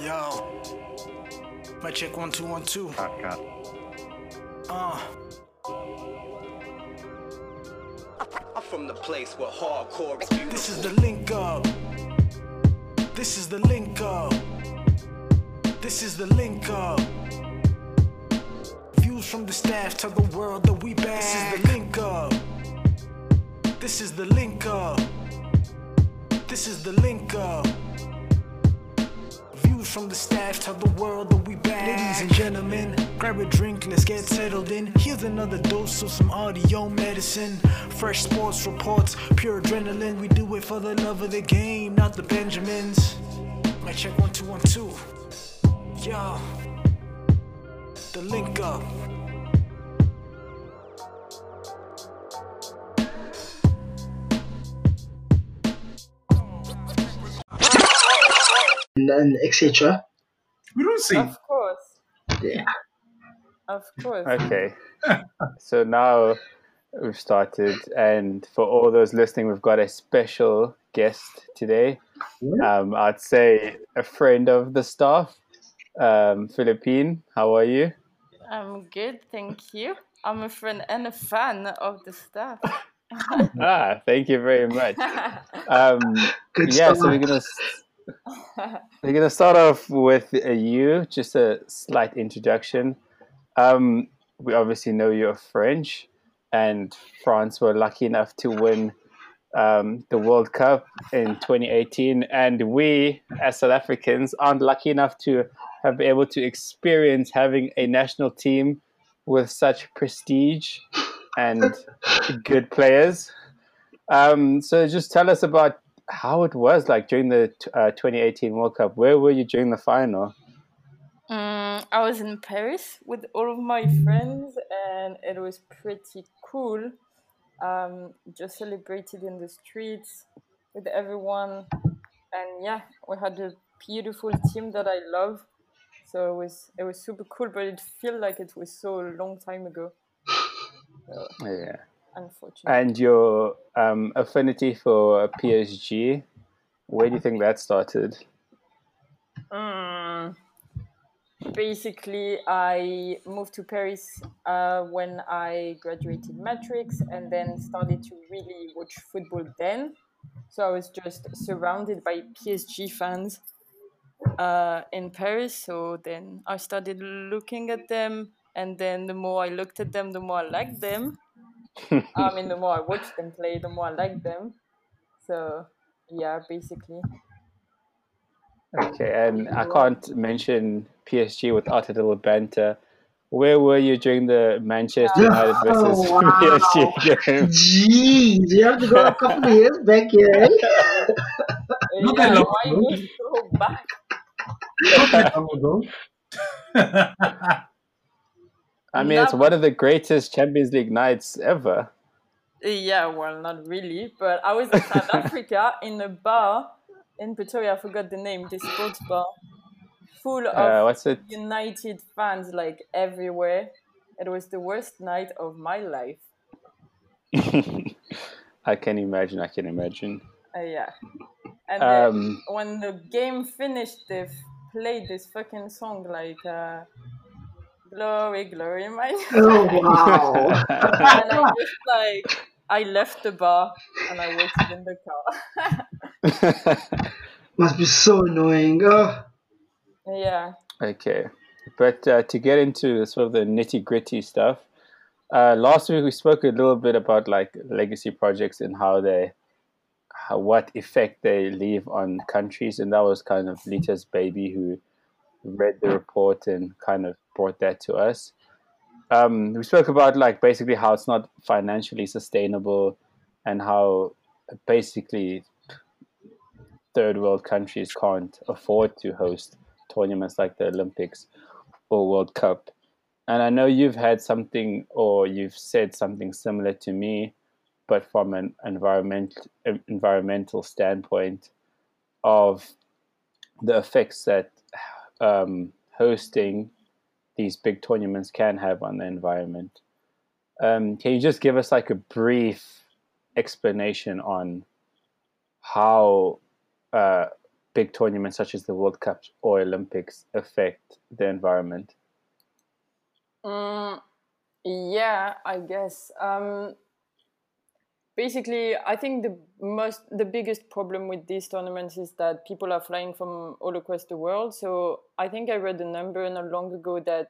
Yo. My check one two one two. Cut, cut. Uh. I'm from the place where hardcore is This is the link up. This is the link up. This is the link up. Views from the staff tell the world that we back. This is the link up. This is the link up. This is the link up. From the staff tell the world that we back. Ladies and gentlemen, grab a drink, let's get settled in. Here's another dose of some audio medicine. Fresh sports reports, pure adrenaline. We do it for the love of the game, not the Benjamins. My check one two one two. Yo, the link up. And etc. We don't see. Of course. Yeah. Of course. Okay. so now we've started, and for all those listening, we've got a special guest today. Um, I'd say a friend of the staff, um, Philippine. How are you? I'm good, thank you. I'm a friend and a fan of the staff. ah, thank you very much. Um, Good yeah, so we're gonna we're gonna start off with uh, you, just a slight introduction. Um, we obviously know you're French, and France were lucky enough to win um, the World Cup in 2018, and we, as South Africans, aren't lucky enough to have been able to experience having a national team with such prestige and good players. Um, so just tell us about how it was like during the uh, 2018 World Cup. Where were you during the final? Mm, I was in Paris with all of my friends, and it was pretty cool. Um, just celebrated in the streets with everyone, and yeah, we had a beautiful team that I love. So it was it was super cool, but it felt like it was so long time ago. So, Yeah. Unfortunately. And your um, affinity for PSG, where do you think that started? Mm. Basically, I moved to Paris uh, when I graduated matrix and then started to really watch football then. So I was just surrounded by PSG fans uh, in Paris. So then I started looking at them, and then the more I looked at them, the more I liked them. I mean, the more I watch them play, the more I like them. So yeah, basically. Okay, and I can't mention PSG without a little banter. Where were you during the Manchester United versus Oh, wow. PSG game? Jeez, you have to go a couple of years back here. eh? Not yeah, that long why ago. go so back? Not that long ago. I mean, it's one of the greatest Champions League nights ever. Yeah, well, not really, but I was in South Africa in a bar in Pretoria. I forgot the name. The sports bar, full of Uh, what's it? United fans like everywhere. It was the worst night of my life. I can imagine. I can imagine. Uh, yeah, and then Um, when the game finished, they played this fucking song like uh, "Glory, Glory, my." Oh wow! and I just like I left the bar and I waited in the car. Must be so annoying. Oh, yeah. Okay, but uh, to get into sort of the nitty gritty stuff, uh, last week we spoke a little bit about like legacy projects and how they, how, what effect they leave on countries, and that was kind of Lita's baby who read the report and kind of brought that to us. Um, we spoke about like basically how it's not financially sustainable, and how basically third world countries can't afford to host tournaments like the Olympics or World Cup. And I know you've had something or you've said something similar to me, but from an environment environmental standpoint of the effects that um, hosting these big tournaments can have on the environment. Um, can you just give us like a brief explanation on how uh, big tournaments such as the World Cup or Olympics affect the environment? Mm, yeah, I guess. Um, basically, I think the most, the biggest problem with these tournaments is that people are flying from all across the world. So I think I read a number not long ago that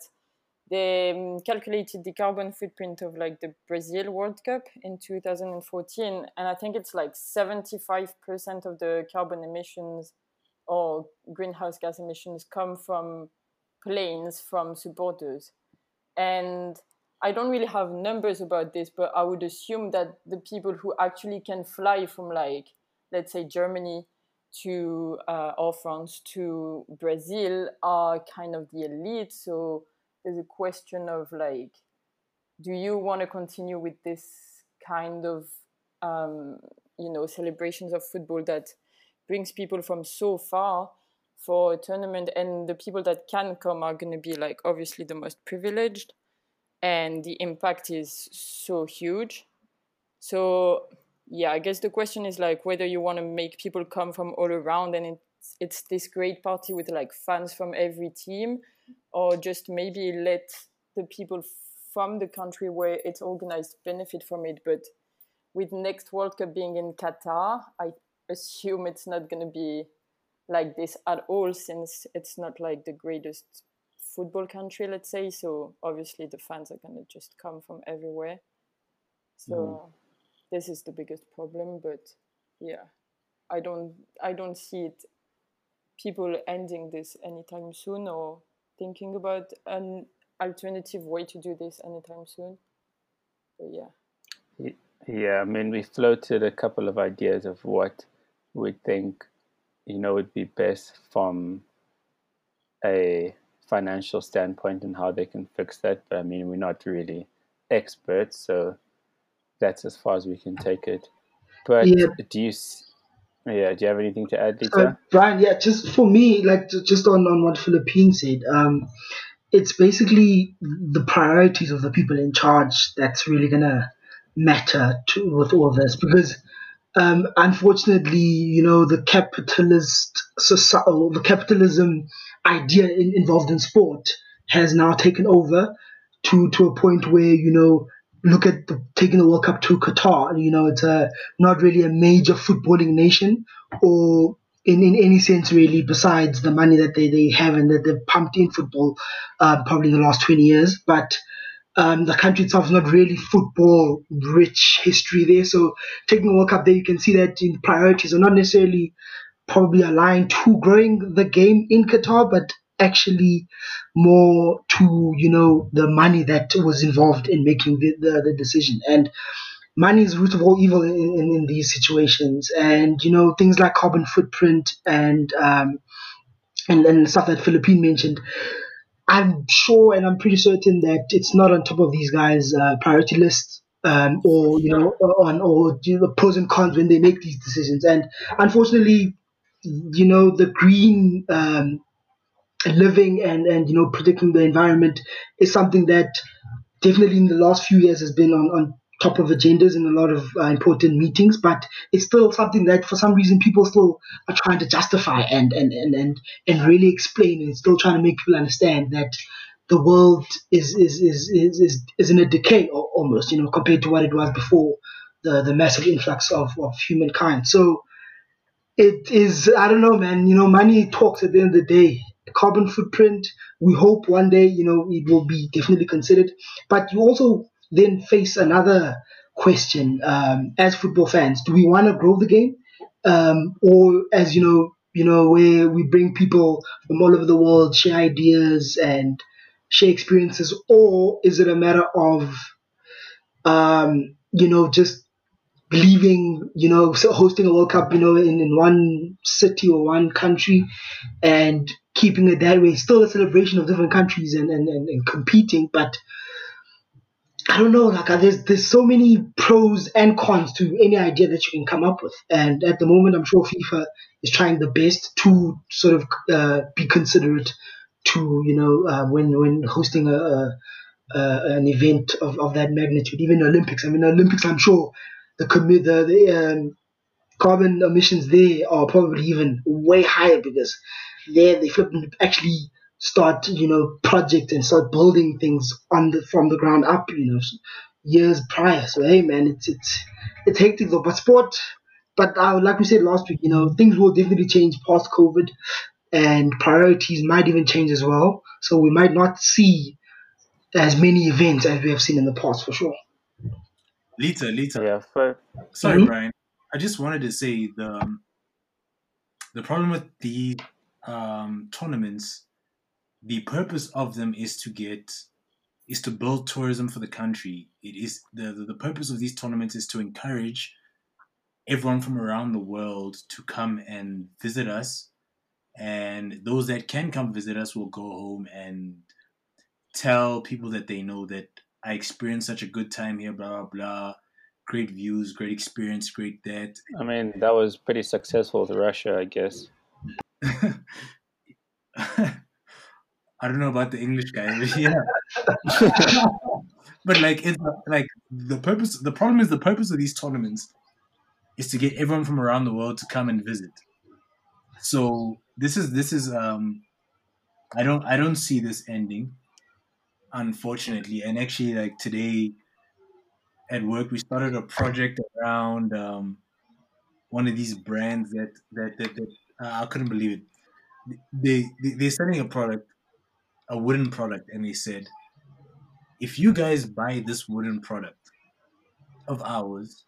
they um, calculated the carbon footprint of like the Brazil World Cup in 2014, and I think it's like 75% of the carbon emissions or greenhouse gas emissions come from planes from supporters. And I don't really have numbers about this, but I would assume that the people who actually can fly from like, let's say Germany to uh, or France to Brazil are kind of the elite. So there's a question of like, do you want to continue with this kind of um, you know celebrations of football that brings people from so far for a tournament and the people that can come are going to be like obviously the most privileged and the impact is so huge. So yeah i guess the question is like whether you want to make people come from all around and it's it's this great party with like fans from every team or just maybe let the people from the country where it's organized benefit from it. But with next world cup being in qatar i assume it's not going to be like this at all since it's not like the greatest football country let's say so obviously the fans are going to just come from everywhere. So mm. this is the biggest problem but yeah i don't i don't see it people ending this anytime soon or thinking about an alternative way to do this anytime soon. But yeah. Yeah i mean we floated a couple of ideas of what we think you know would be best from a financial standpoint and how they can fix that. But I mean, we're not really experts, so that's as far as we can take it. But yeah. do you, yeah, do you have anything to add, Lita? Uh, Brian, yeah, just for me, like just on, on what Philippine said, um, it's basically the priorities of the people in charge that's really gonna matter to with all this because um, unfortunately, you know, the capitalist society, the capitalism idea in, involved in sport has now taken over to to a point where you know look at the, taking the World Cup to Qatar. You know, it's a not really a major footballing nation, or in, in any sense really, besides the money that they, they have and that they've pumped in football, uh, probably in the last twenty years. But um, the country itself is not really football rich history there. So taking the World Cup there, you can see that in priorities are not necessarily probably aligned to growing the game in Qatar, but actually more to you know the money that was involved in making the, the, the decision and money is root of all evil in, in, in, these situations and you know things like carbon footprint and um, and, stuff that Philippine mentioned I'm sure and I'm pretty certain that it's not on top of these guys' uh, priority lists um, or you know on or know, pros and cons when they make these decisions. And unfortunately, you know the green um, living and and you know protecting the environment is something that definitely in the last few years has been on, on top of agendas in a lot of uh, important meetings, but it's still something that for some reason people still are trying to justify and and and and, and really explain and still trying to make people understand that the world is is is is is, is in a decay almost, you know, compared to what it was before the the massive influx of of humankind. So it is I don't know, man. You know, money talks at the end of the day. Carbon footprint. We hope one day, you know, it will be definitely considered. But you also then face another question um, as football fans: Do we want to grow the game, um, or as you know, you know, where we bring people from all over the world, share ideas and share experiences, or is it a matter of, um, you know, just leaving, you know, hosting a World Cup, you know, in, in one city or one country and keeping it that way. Still a celebration of different countries and, and, and, and competing, but I don't know, like uh, there's there's so many pros and cons to any idea that you can come up with, and at the moment, I'm sure FIFA is trying the best to sort of uh, be considerate to you know uh, when when hosting a, a, a, an event of, of that magnitude, even Olympics. I mean, Olympics, I'm sure the commit the the, um, carbon emissions there are probably even way higher because there they flip actually start you know project and start building things on the from the ground up you know years prior. So hey man, it's it's it's hectic though. But sport, but uh, like we said last week, you know things will definitely change post COVID, and priorities might even change as well. So we might not see as many events as we have seen in the past for sure. Lita, Lita. Yeah, for, Sorry, Mhm. Brian. I just wanted to say the um, the problem with the um, tournaments, the purpose of them is to get is to build tourism for the country. It is the, the the purpose of these tournaments is to encourage everyone from around the world to come and visit us, and those that can come visit us will go home and tell people that they know that I experienced such a good time here, blah blah blah great views, great experience, great that. I mean, that was pretty successful with Russia, I guess. I don't know about the English guy, but yeah. but like, it's like the purpose. The problem is the purpose of these tournaments is to get everyone from around the world to come and visit. So this is this is um, I don't I don't see this ending, unfortunately. And actually, like today at work, we started a project around um, one of these brands that that that, that uh, I couldn't believe it. They, they they're selling a product, a wooden product, and they said, if you guys buy this wooden product of ours,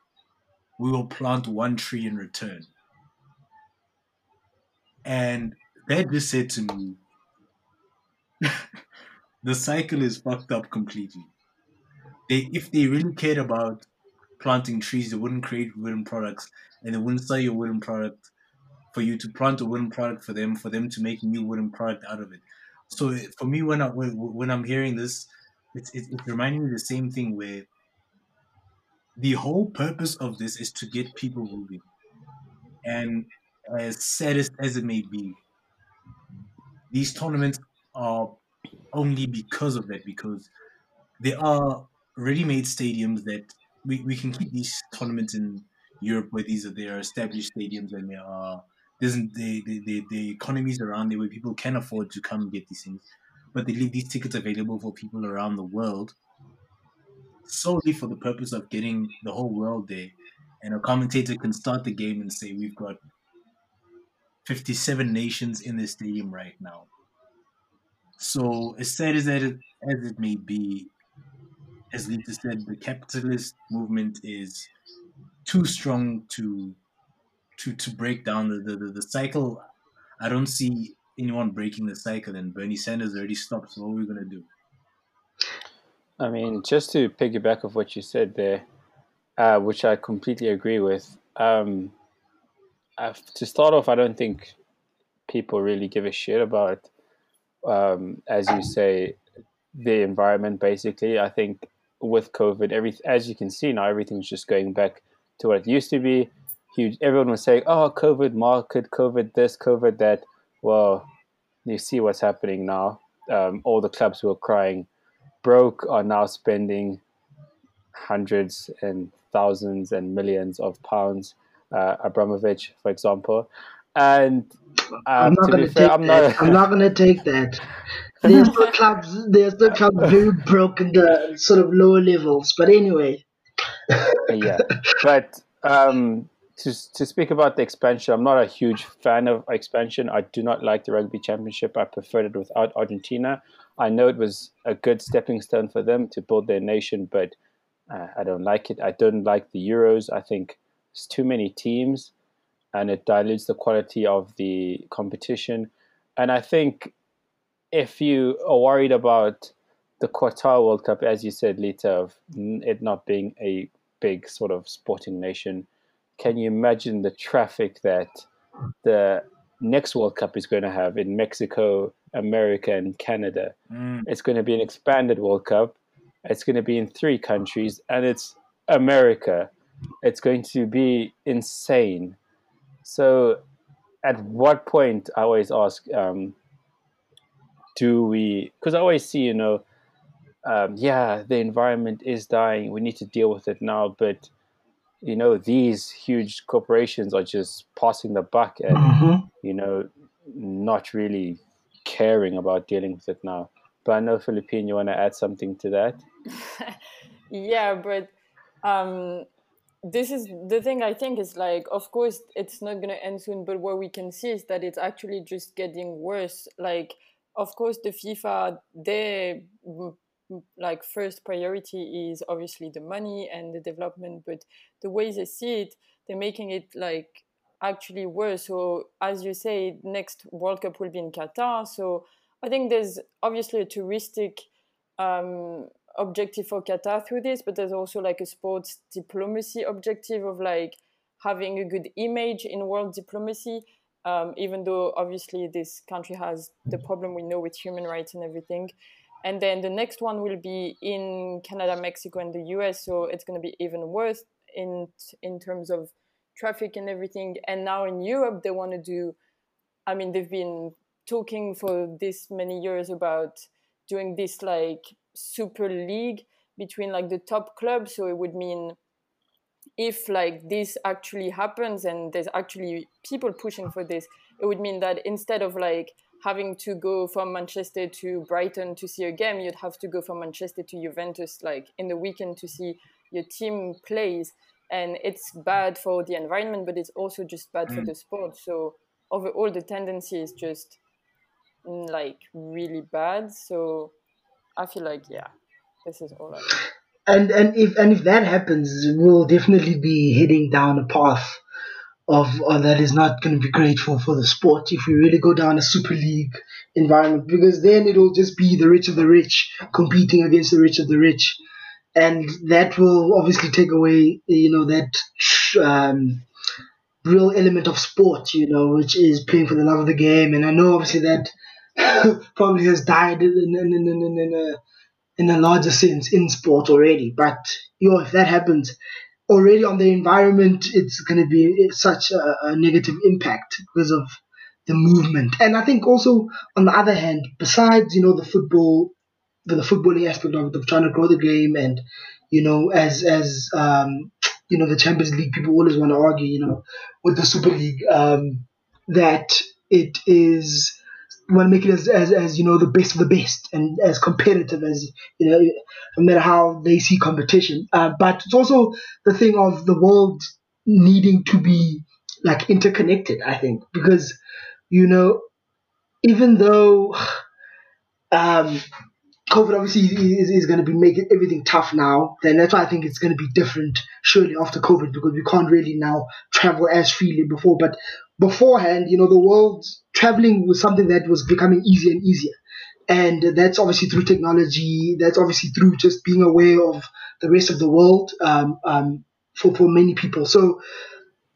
we will plant one tree in return. And that just said to me, the cycle is fucked up completely. They, if they really cared about planting trees, they wouldn't create wooden products, and they wouldn't sell you a wooden product for you to plant a wooden product for them, for them to make a new wooden product out of it. So for me, when I when, when I'm hearing this, it's, it's it's reminding me the same thing where the whole purpose of this is to get people moving, and as sad as, as it may be, these tournaments are only because of that because there are ready-made stadiums that we, we can keep these tournaments in Europe where these are there are established stadiums and there are there's the, the, the, the economies around there where people can afford to come get these things but they leave these tickets available for people around the world solely for the purpose of getting the whole world there. And a commentator can start the game and say we've got 57 nations in the stadium right now so as sad as it, as it may be as Lisa said, the capitalist movement is too strong to to to break down the, the, the, the cycle. I don't see anyone breaking the cycle, and Bernie Sanders already stopped. So what are we gonna do? I mean, just to piggyback of what you said there, uh, which I completely agree with. Um, to start off, I don't think people really give a shit about, um, as you say, the environment. Basically, I think with COVID, every as you can see now, everything's just going back to what it used to be. Huge. Everyone was saying, "Oh, COVID market, COVID this, COVID that." Well, you see what's happening now. Um, all the clubs who are crying broke are now spending hundreds and thousands and millions of pounds. Uh, Abramovich, for example, and I'm um, not gonna fair, take I'm that. not. I'm not gonna take that. There's still clubs. There's still clubs very broke in the sort of lower levels. But anyway, yeah, but um, to to speak about the expansion, I'm not a huge fan of expansion. I do not like the rugby championship. I preferred it without Argentina. I know it was a good stepping stone for them to build their nation, but uh, I don't like it. I don't like the Euros. I think it's too many teams, and it dilutes the quality of the competition. And I think if you are worried about the Qatar World Cup, as you said, Lita, of it not being a big sort of sporting nation, can you imagine the traffic that the next World Cup is going to have in Mexico, America, and Canada? Mm. It's going to be an expanded World Cup. It's going to be in three countries, and it's America. It's going to be insane. So, at what point, I always ask, um, do we, because I always see, you know, um, yeah, the environment is dying. We need to deal with it now. But you know these huge corporations are just passing the buck and hmm you know not really caring about dealing with it now. But I know Philippine, you want to add something to that? yeah, but um, this is the thing I think is like, of course, it's not going to end soon, but what we can see is that it's actually just getting worse. Like, of course, the FIFA, their like first priority is obviously the money and the development, but the way they see it, they're making it like actually worse. So, as you say, next World Cup will be in Qatar. So, I think there's obviously a touristic um, objective for Qatar through this, but there's also like a sports diplomacy objective of like having a good image in world diplomacy. Um, even though obviously this country has the problem we know with human rights and everything. And then the next one will be in Canada, Mexico, and the US. So it's going to be even worse in in terms of traffic and everything. And now in Europe, they want to do. I mean, they've been talking for this many years about doing this like super league between like the top clubs. So it would mean if like this actually happens and there's actually people pushing for this it would mean that instead of like having to go from manchester to brighton to see a game you'd have to go from manchester to juventus like in the weekend to see your team plays. And it's bad for the environment but it's also just bad for the sport. So overall the tendency is just mm, like really bad. So i feel like yeah this is all and and if and if that happens, we'll definitely be heading down a path of uh, that is not going to be great for, for the sport if we really go down a super league environment because then it'll just be the rich of the rich competing against the rich of the rich. And that will obviously take away you know that um, real element of sport you know which is playing for the love of the game. And I know obviously that probably has died in, in, in, in, in a in a larger sense in sport already. But you know, if that happens, already on the environment, it's going to be such a, a negative impact because of the movement. And I think also on the other hand, besides you know the football, the, the footballing aspect of of trying to grow the game, and you know as as um, you know the Champions League, people always want to argue, you know, with the Super League, um, that it is want to make it as, as, as you know the best of the best and as competitive as you know no matter how they see competition uh, but it's also the thing of the world needing to be like interconnected i think because you know even though um COVID obviously is, is going to be making everything tough now. Then that's why I think it's going to be different surely after COVID because we can't really now travel as freely before. But beforehand, you know, the world traveling was something that was becoming easier and easier. And that's obviously through technology. That's obviously through just being aware of the rest of the world um, um, for for many people. So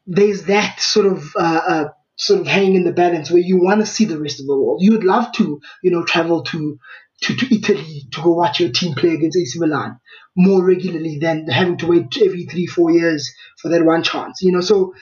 there's that sort of uh, uh, sort of hanging in the balance where you want to see the rest of the world. You would love to, you know, travel to to, to Italy to go watch your team play against AC Milan more regularly than having to wait every three, four years for that one chance. You know, so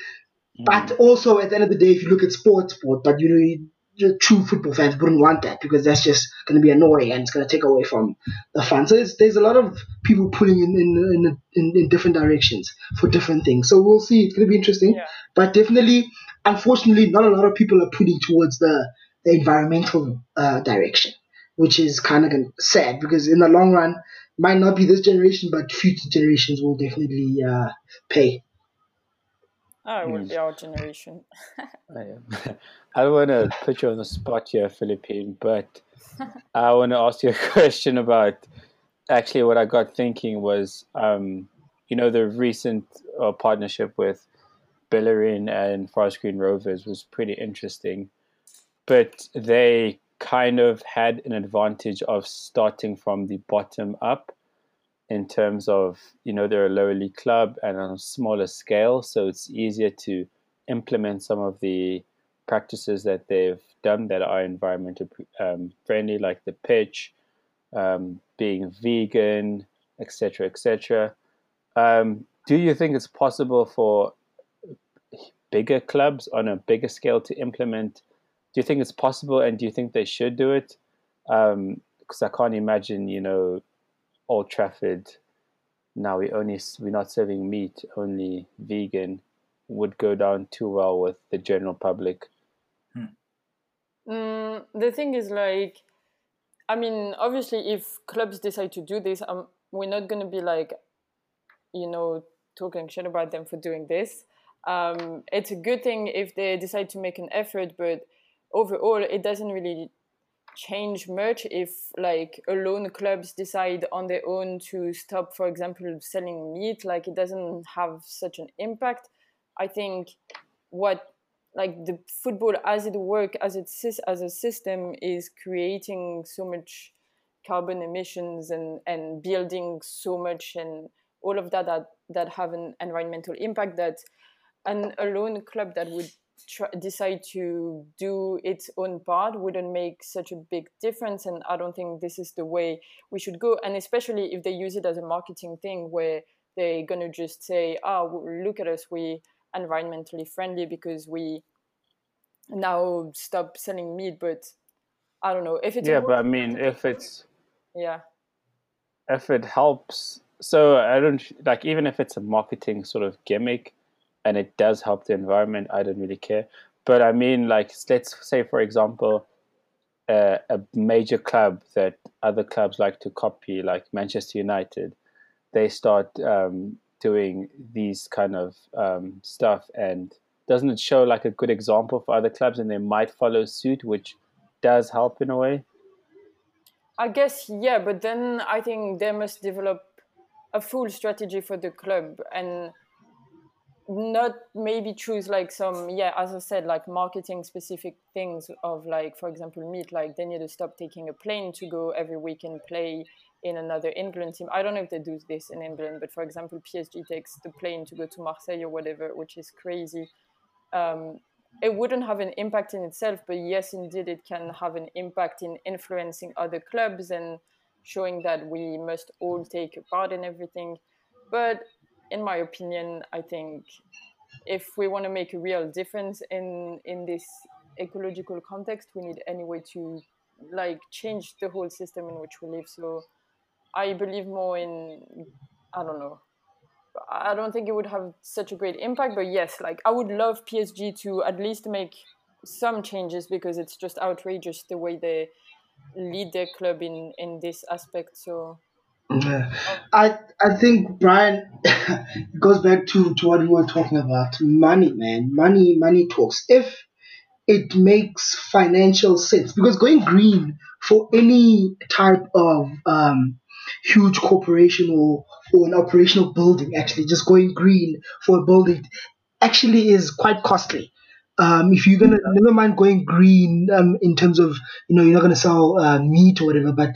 but also at the end of the day, if you look at sports, sport, but you know, the true football fans wouldn't want that because that's just going to be annoying and it's going to take away from the fun. So there's a lot of people pulling in in, in in, in different directions for different things. So we'll see. It's going to be interesting. Yeah. But definitely, unfortunately, not a lot of people are pulling towards the, the environmental uh, direction, which is kind of sad because in the long run, might not be this generation, but future generations will definitely uh, pay. Oh, it would be our generation. I, am. I don't want to put you on the spot here, Philippine, but I want to ask you a question about actually what I got thinking was, um, you know, the recent uh, partnership with Bellerin and Forest Green Rovers was pretty interesting, but they kind of had an advantage of starting from the bottom up in terms of you know they're a lower league club and on a smaller scale, so it's easier to implement some of the practices that they've done that are environmental um, friendly, like the pitch, um, being vegan, etc., etc. Um, do you think it's possible for bigger clubs on a bigger scale to implement? Do you think it's possible, and do you think they should do it? Because I can't imagine, you know, Old Trafford now we only we're not serving meat, only vegan, would go down too well with the general public. Mm, the thing is, like, I mean, obviously, if clubs decide to do this, um, we're not going to be like, you know, talking shit about them for doing this. Um, it's a good thing if they decide to make an effort, but overall, it doesn't really change much if like alone clubs decide on their own to stop for example selling meat like it doesn't have such an impact. I think what like the football as it work as it as a system is creating so much carbon emissions and and building so much and all of that that that have an environmental impact that an alone club that would try, decide to do its own part wouldn't make such a big difference and i don't think this is the way we should go. And especially if they use it as a marketing thing where they're going to just say oh look at us we environmentally friendly because we now stop selling meat but i don't know. If it's yeah but i mean if it's yeah. if it helps so i don't like even if it's a marketing sort of gimmick and it does help the environment, I don't really care. But I mean, like, let's say, for example, uh, a major club that other clubs like to copy, like Manchester United, they start um, doing these kind of um, stuff, and doesn't it show like a good example for other clubs, and they might follow suit, which does help in a way. I guess yeah, but then I think they must develop a full strategy for the club and not maybe choose like some yeah as i said like marketing specific things of like for example meat like they need to stop taking a plane to go every week and play in another england team. I don't know if they do this in england but for example psg takes the plane to go to marseille or whatever which is crazy. Um, it wouldn't have an impact in itself but yes indeed it can have an impact in influencing other clubs and showing that we must all take a part in everything. But in my opinion, I think if we want to make a real difference in in this ecological context, we need anyway to like change the whole system in which we live. So I believe more in I don't know. I don't think it would have such a great impact, but yes, like I would love PSG to at least make some changes because it's just outrageous the way they lead their club in in this aspect. So yeah. I I think Brian it goes back to, to what we were talking about. Money, man. Money money talks. If it makes financial sense because going green for any type of um, huge corporation or, or an operational building actually just going green for a building actually is quite costly um, if you're gonna never mind going green um, in terms of you know you're not gonna sell uh, meat or whatever, but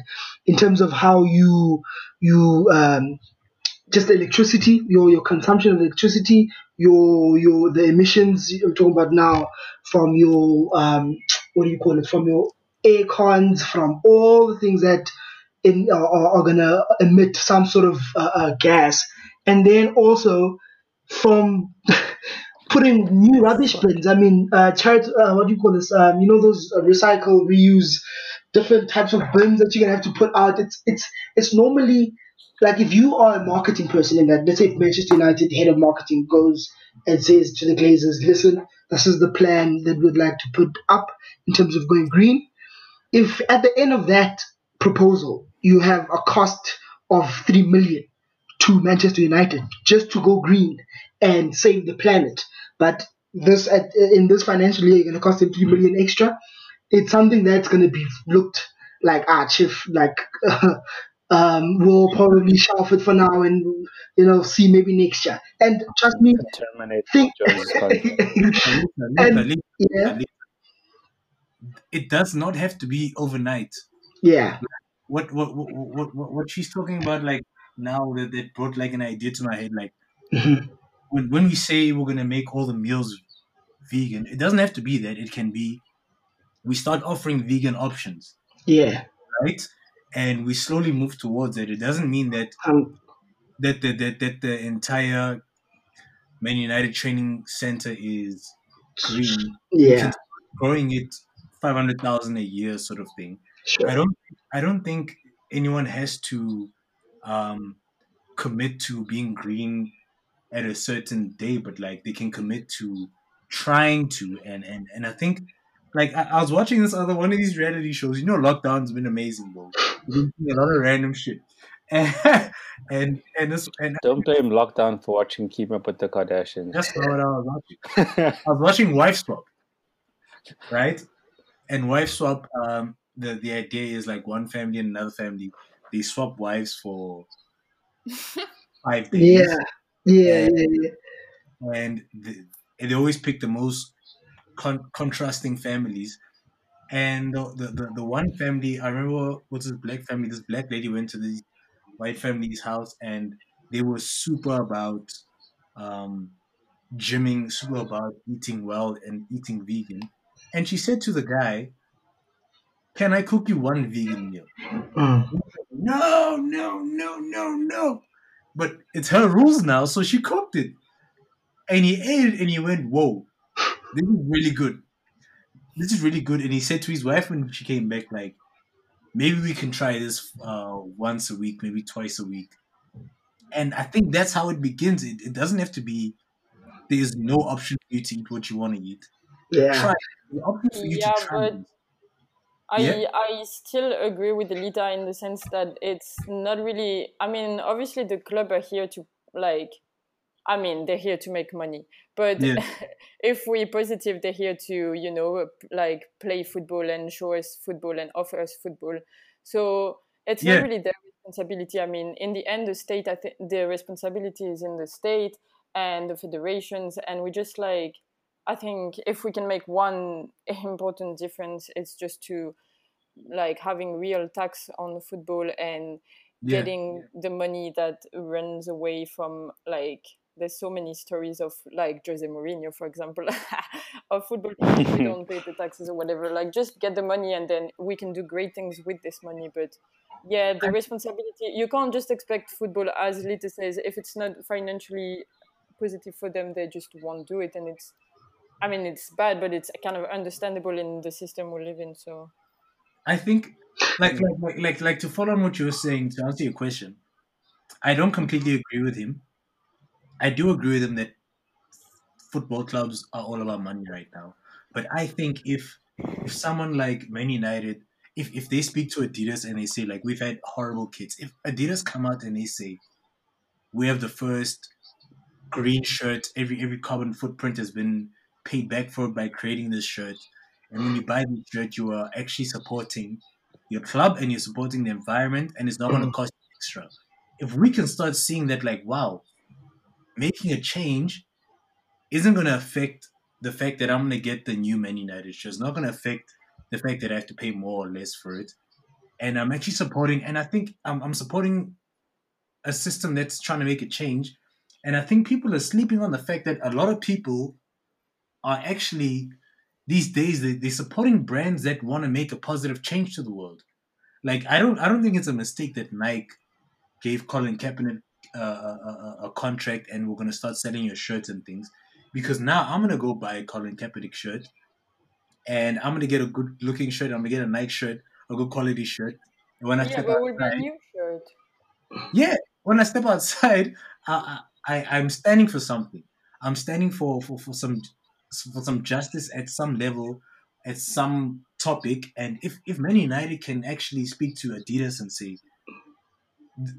in terms of how you you um, just electricity, your your consumption of electricity, your your the emissions you're talking about now from your um, what do you call it from your air cons, from all the things that in are, gonna emit some sort of uh, uh, gas, and then also from putting new rubbish bins. I mean, uh, uh, what do you call this? Um, you know those recycle, reuse, different types of bins that you're gonna have to put out. It's it's it's normally like if you are a marketing person in that, let's say Manchester United head of marketing goes and says to the Glazers, listen, this is the plan that we'd like to put up in terms of going green. If at the end of that proposal you have a cost of three million to Manchester United just to go green and save the planet, but this at, in this financial year, you're going to cost him three million extra. It's something that's going to be looked like chief, like um, we'll probably shelf it for now and you know see maybe next year. And trust me, think, and, yeah. it does not have to be overnight. Yeah. What what what what, what she's talking about, like now that it brought like an idea to my head, like. Mm-hmm when when we say we're gonna make all the meals vegan, it doesn't have to be that. It can be we start offering vegan options. Yeah. Right? And we slowly move towards it. It doesn't mean that um, that, the, that that the entire Man United training center is green. Yeah. Growing it five hundred thousand a year sort of thing. Sure. I don't I don't think anyone has to um, commit to being green at a certain day, but like they can commit to trying to. And and and I think like I, I was watching this other one of these reality shows. You know, lockdown's been amazing, bro. We've been seeing a lot of random shit. And and and this and Don't blame lockdown for watching Keep Up with the Kardashians. that's not what I was watching. I was watching Wife Swap, right? And Wife Swap, um, the the idea is like one family and another family, they swap wives for five days, Yeah, yeah, yeah, yeah. and, the, and they always pick the most con- contrasting families. And the, the, the, the one family, I remember was this black family. This black lady went to the white family's house, and they were super about um, gymming, super about eating well and eating vegan. And she said to the guy, "Can I cook you one vegan meal?" Mm. No, no, no, no, no. But it's her rules now, so she cooked it. And he ate it and he went, Whoa, this is really good. This is really good. And he said to his wife when she came back, like, maybe we can try this uh, once a week, maybe twice a week. And I think that's how it begins. It, it doesn't have to be, there's no option for you to eat what you want to eat. Yeah. Try. The option for you Yeah, to try. but I Yeah. I still agree with Elita in the sense that it's not really. I mean, obviously the club are here to like. I mean, they're here to make money, but Yeah. if we're positive, they're here to you know like play football and show us football and offer us football. So it's Yeah. not really their responsibility. I mean, in the end, the state, I think the responsibility is in the state and the federations, and we just like I think if we can make one important difference, it's just to like having real tax on football and Yeah. getting the money that runs away from like there's so many stories of like Jose Mourinho, for example, of football people who don't pay the taxes or whatever. Like just get the money and then we can do great things with this money. But yeah, the responsibility you can't just expect football as Lita says, if it's not financially positive for them, they just won't do it and it's I mean, it's bad, but it's kind of understandable in the system we live in. So, I think, like, like, like, like, like, to follow on what you were saying to answer your question, I don't completely agree with him. I do agree with him that football clubs are all about money right now. But I think if if someone like Man United, if if they speak to Adidas and they say like we've had horrible kids, if Adidas come out and they say we have the first green shirt, every every carbon footprint has been paid back for by creating this shirt, and when you buy this shirt, you are actually supporting your club and you're supporting the environment, and it's not going to mm. cost you extra. If we can start seeing that, like, wow, making a change isn't going to affect the fact that I'm going to get the new Man United shirt. It's not going to affect the fact that I have to pay more or less for it. And I'm actually supporting, and I think I'm, I'm supporting a system that's trying to make a change. And I think people are sleeping on the fact that a lot of people are actually these days they, they're supporting brands that want to make a positive change to the world. Like I don't I don't think it's a mistake that Nike gave Colin Kaepernick a, a, a contract and we're gonna start selling your shirts and things because now I'm gonna go buy a Colin Kaepernick shirt and I'm gonna get a good looking shirt. I'm gonna get a nice shirt, a good quality shirt. And when I yeah, step but be a new shirt. yeah, when I step outside, I, I I'm standing for something. I'm standing for, for, for some for some justice at some level, at some topic. And if if Man United can actually speak to Adidas and say,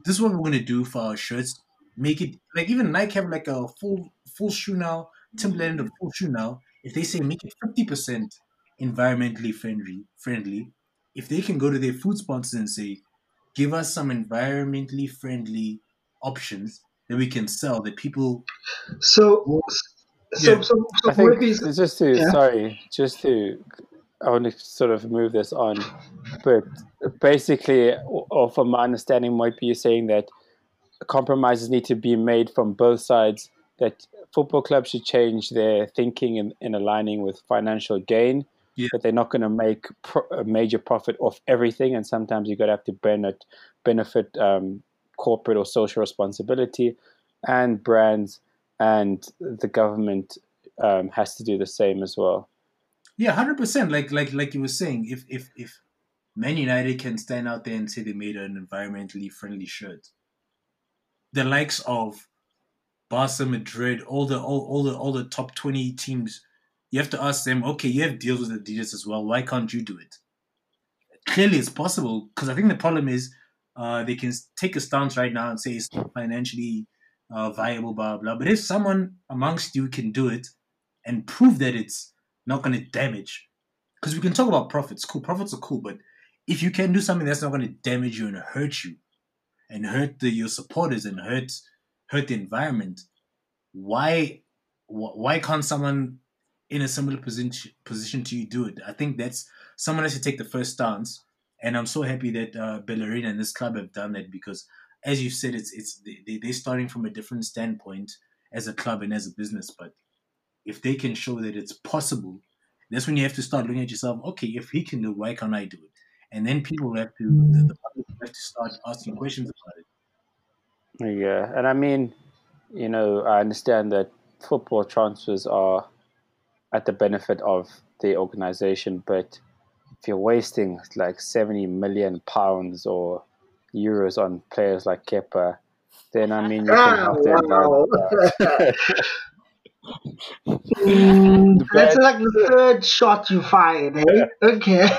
"This is what we're gonna do for our shirts," make it like even Nike have like a full full shoe now, Timberland a full shoe now. If they say make it fifty percent environmentally friendly, friendly, if they can go to their food sponsors and say, "Give us some environmentally friendly options." That we can sell that people So, so, Yeah. so, so I think Murphy's- it's just to yeah. sorry, just to I want to sort of move this on, but basically, or from my understanding, might be saying that compromises need to be made from both sides. That football clubs should change their thinking in, in aligning with financial gain. Yeah. That they're not going to make pro- a major profit off everything, and sometimes you're going to have to benefit benefit um, corporate or social responsibility, and brands and the government um, has to do the same as well. Yeah, hundred percent. Like like like you were saying, if if if Man United can stand out there and say they made an environmentally friendly shirt, the likes of Barca, Madrid, all the all, all the all the top twenty teams, you have to ask them, okay, you have deals with Adidas as well. Why can't you do it? Clearly, it's possible because I think the problem is uh, they can take a stance right now and say it's financially uh, viable, blah blah. But if someone amongst you can do it and prove that it's not going to damage, because we can talk about profits, cool, profits are cool, but if you can do something that's not going to damage you and hurt you, and hurt the, your supporters and hurt hurt the environment, why why can't someone in a similar position position to you do it? I think that's someone has to take the first stance, and I'm so happy that uh, and this club have done that because, as you said, it's it's they they're starting from a different standpoint as a club and as a business, but if they can show that it's possible, that's when you have to start looking at yourself. Okay, if he can do, it, why can't I do it? And then people have to the, the public have to start asking questions about it. Yeah, and I mean, you know, I understand that football transfers are at the benefit of the organization, but if you're wasting like 70 million pounds or euros on players like Kepa, then I mean, you can have help the wow. environment. Mm, that's like the third shot you fired, eh? Okay.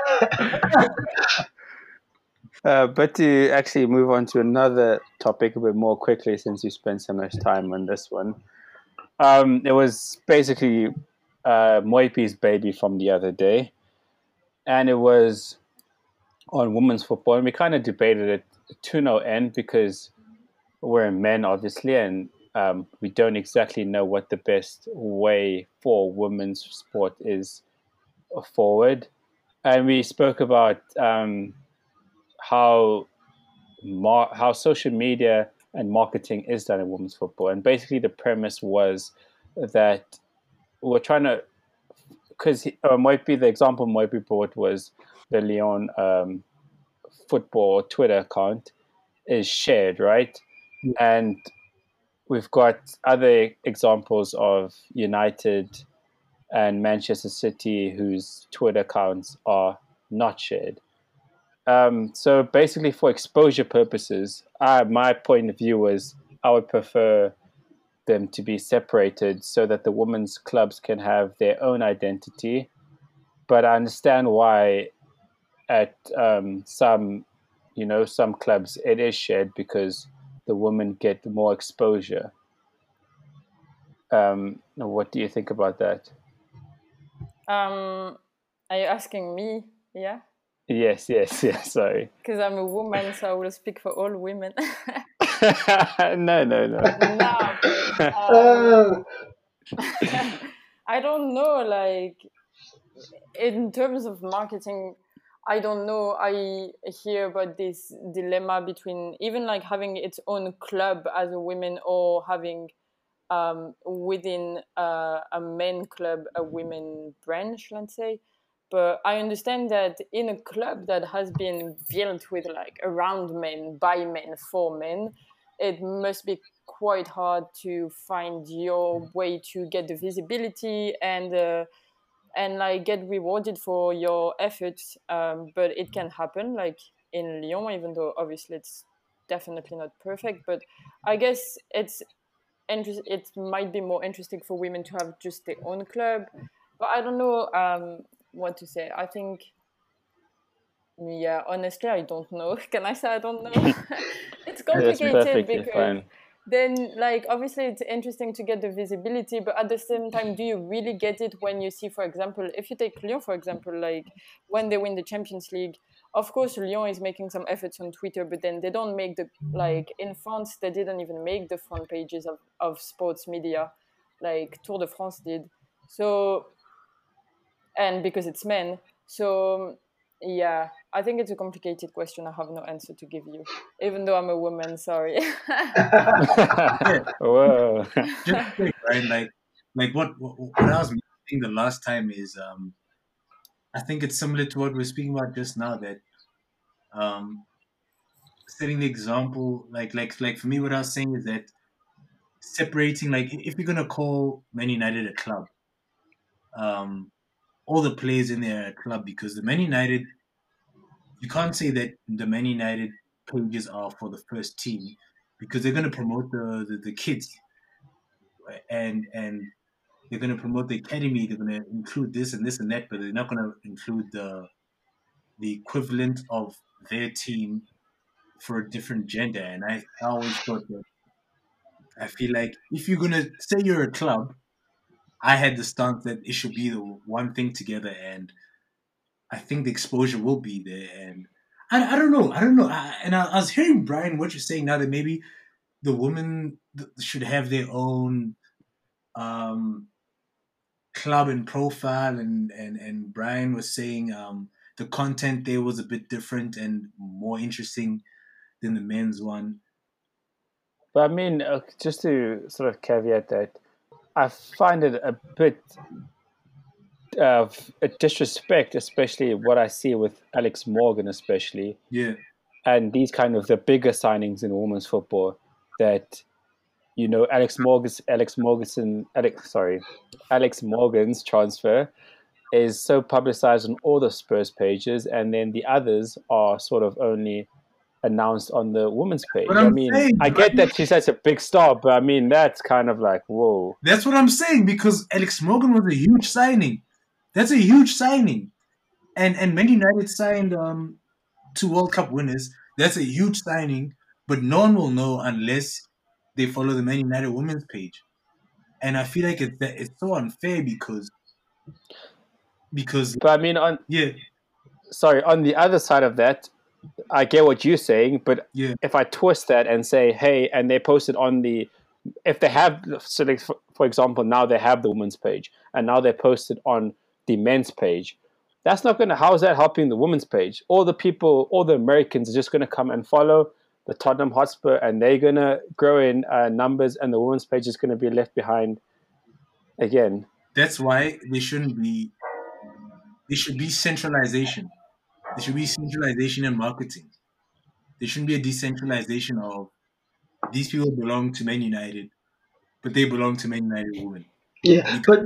Uh, but to actually move on to another topic a bit more quickly, since you spent so much time on this one, um, it was basically uh, Moipi's baby from the other day, and it was on women's football, and we kind of debated it to no end because we're men, obviously, and um, we don't exactly know what the best way for women's sport is forward, and we spoke about. Um, how mar- how social media and marketing is done in women's football. And basically, the premise was that we're trying to, because uh, might be the example might be brought was the Lyon um, football Twitter account is shared, right? And we've got other examples of United and Manchester City whose Twitter accounts are not shared. Um, so basically, for exposure purposes, I, my point of view was I would prefer them to be separated so that the women's clubs can have their own identity. But I understand why at um, some, you know, some clubs it is shared because the women get more exposure. Um, what do you think about that? Um, are you asking me? Yeah, Yes, yes, yes. Sorry. because I'm a woman, so I will speak for all women. no, no, no. no, um, I don't know. Like in terms of marketing, I don't know. I hear about this dilemma between even like having its own club as a women or having um, within uh, a men club a women branch, let's say. But I understand that in a club that has been built with like around men, by men, for men, it must be quite hard to find your way to get the visibility and uh, and like get rewarded for your efforts. Um, but it can happen, like in Lyon, even though obviously it's definitely not perfect. But I guess it's interest. It might be more interesting for women to have just their own club. But I don't know um, what to say. I think. Yeah, honestly, I don't know. Can I say I don't know? it's complicated because fine. Then like obviously it's interesting to get the visibility but at the same time do you really get it when you see for example if you take lyon for example like when they win the champions league of course lyon is making some efforts on twitter but then they don't make the like in france they didn't even make the front pages of, of sports media like tour de france did. So and because it's men so yeah i think it's a complicated question i have no answer to give you even though i'm a woman sorry Whoa. Just quick, right? Like, like what, what what I was mentioning the last time is, um, I think it's similar to what we are speaking about just now. That, um, setting the example, like like like for me, what I was saying is that separating, like if you're gonna call Man United a club, um, all the players in there are a club because the Man United, you can't say that the Man United pages are for the first team because they're going to promote the, the, the kids and and they're going to promote the academy. They're going to include this and this and that, but they're not going to include the the equivalent of their team for a different gender. And I, I always thought that I feel like if you're gonna say you're a club, I had the stance that it should be the one thing together, and I think the exposure will be there. And I, I don't know, I don't know. I, and I, I was hearing Brian what you're saying now that maybe the women should have their own um, club and profile, and and and Brian was saying um, the content there was a bit different and more interesting than the men's one. But I mean, uh, just to sort of caveat that, I find it a bit of disrespect, especially what I see with Alex Morgan, especially. Yeah. And these kind of the bigger signings in women's football that, you know, Alex Morgan's Alex Morgan, Alex sorry, Alex Morgan's transfer is so publicized on all the Spurs pages, and then the others are sort of only announced on the women's page. I mean, saying, I get that she's such a big star, but I mean, that's kind of like, whoa. That's what I'm saying because Alex Morgan was a huge signing. That's a huge signing. And and Man United signed um, two World Cup winners. That's a huge signing, but no one will know unless they follow the Man United women's page. And I feel like it's it's so unfair because because But I mean on yeah. Sorry, on the other side of that, I get what you're saying, but yeah. if I twist that and say, hey, and they post it on the, if they have, so like, for example, now they have the women's page, and now they post it on the men's page, that's not going to, how is that helping the women's page? All the people, all the Americans are just going to come and follow the Tottenham Hotspur, and they're going to grow in uh, numbers, and the women's page is going to be left behind again. That's why they shouldn't be, there should be centralization there should be centralization in marketing. There shouldn't be a decentralization of these people belong to Man United, but they belong to Man United women. Yeah, but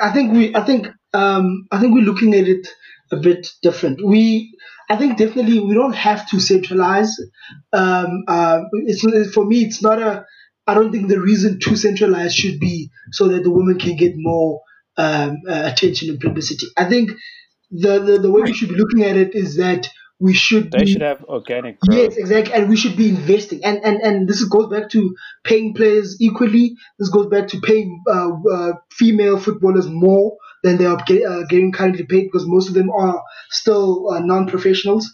I think we, I think, um, I think we're looking at it a bit different. We, I think definitely we don't have to centralize. Um, uh, it's for me, it's not a. I don't think the reason to centralize should be so that the women can get more um, uh, attention and publicity. I think the, the, the way we should be looking at it is that we should they be, should have organic growth. yes exactly and we should be investing and and and this goes back to paying players equally this goes back to paying uh, uh, female footballers more than they are get, uh, getting currently paid because most of them are still uh, non-professionals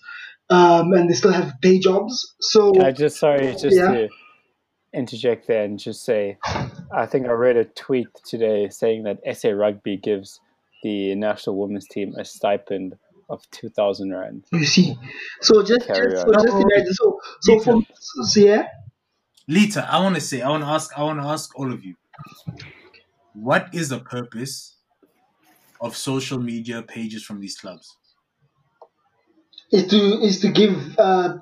um, and they still have day jobs so i just sorry just yeah. to interject there and just say i think i read a tweet today saying that sa rugby gives the national women's team a stipend of 2000 rand. You see. So just, just, so, just imagine. So, so from, so yeah. Lita, I want to say, I want to ask, I want to ask all of you, what is the purpose of social media pages from these clubs? Is to is to give uh,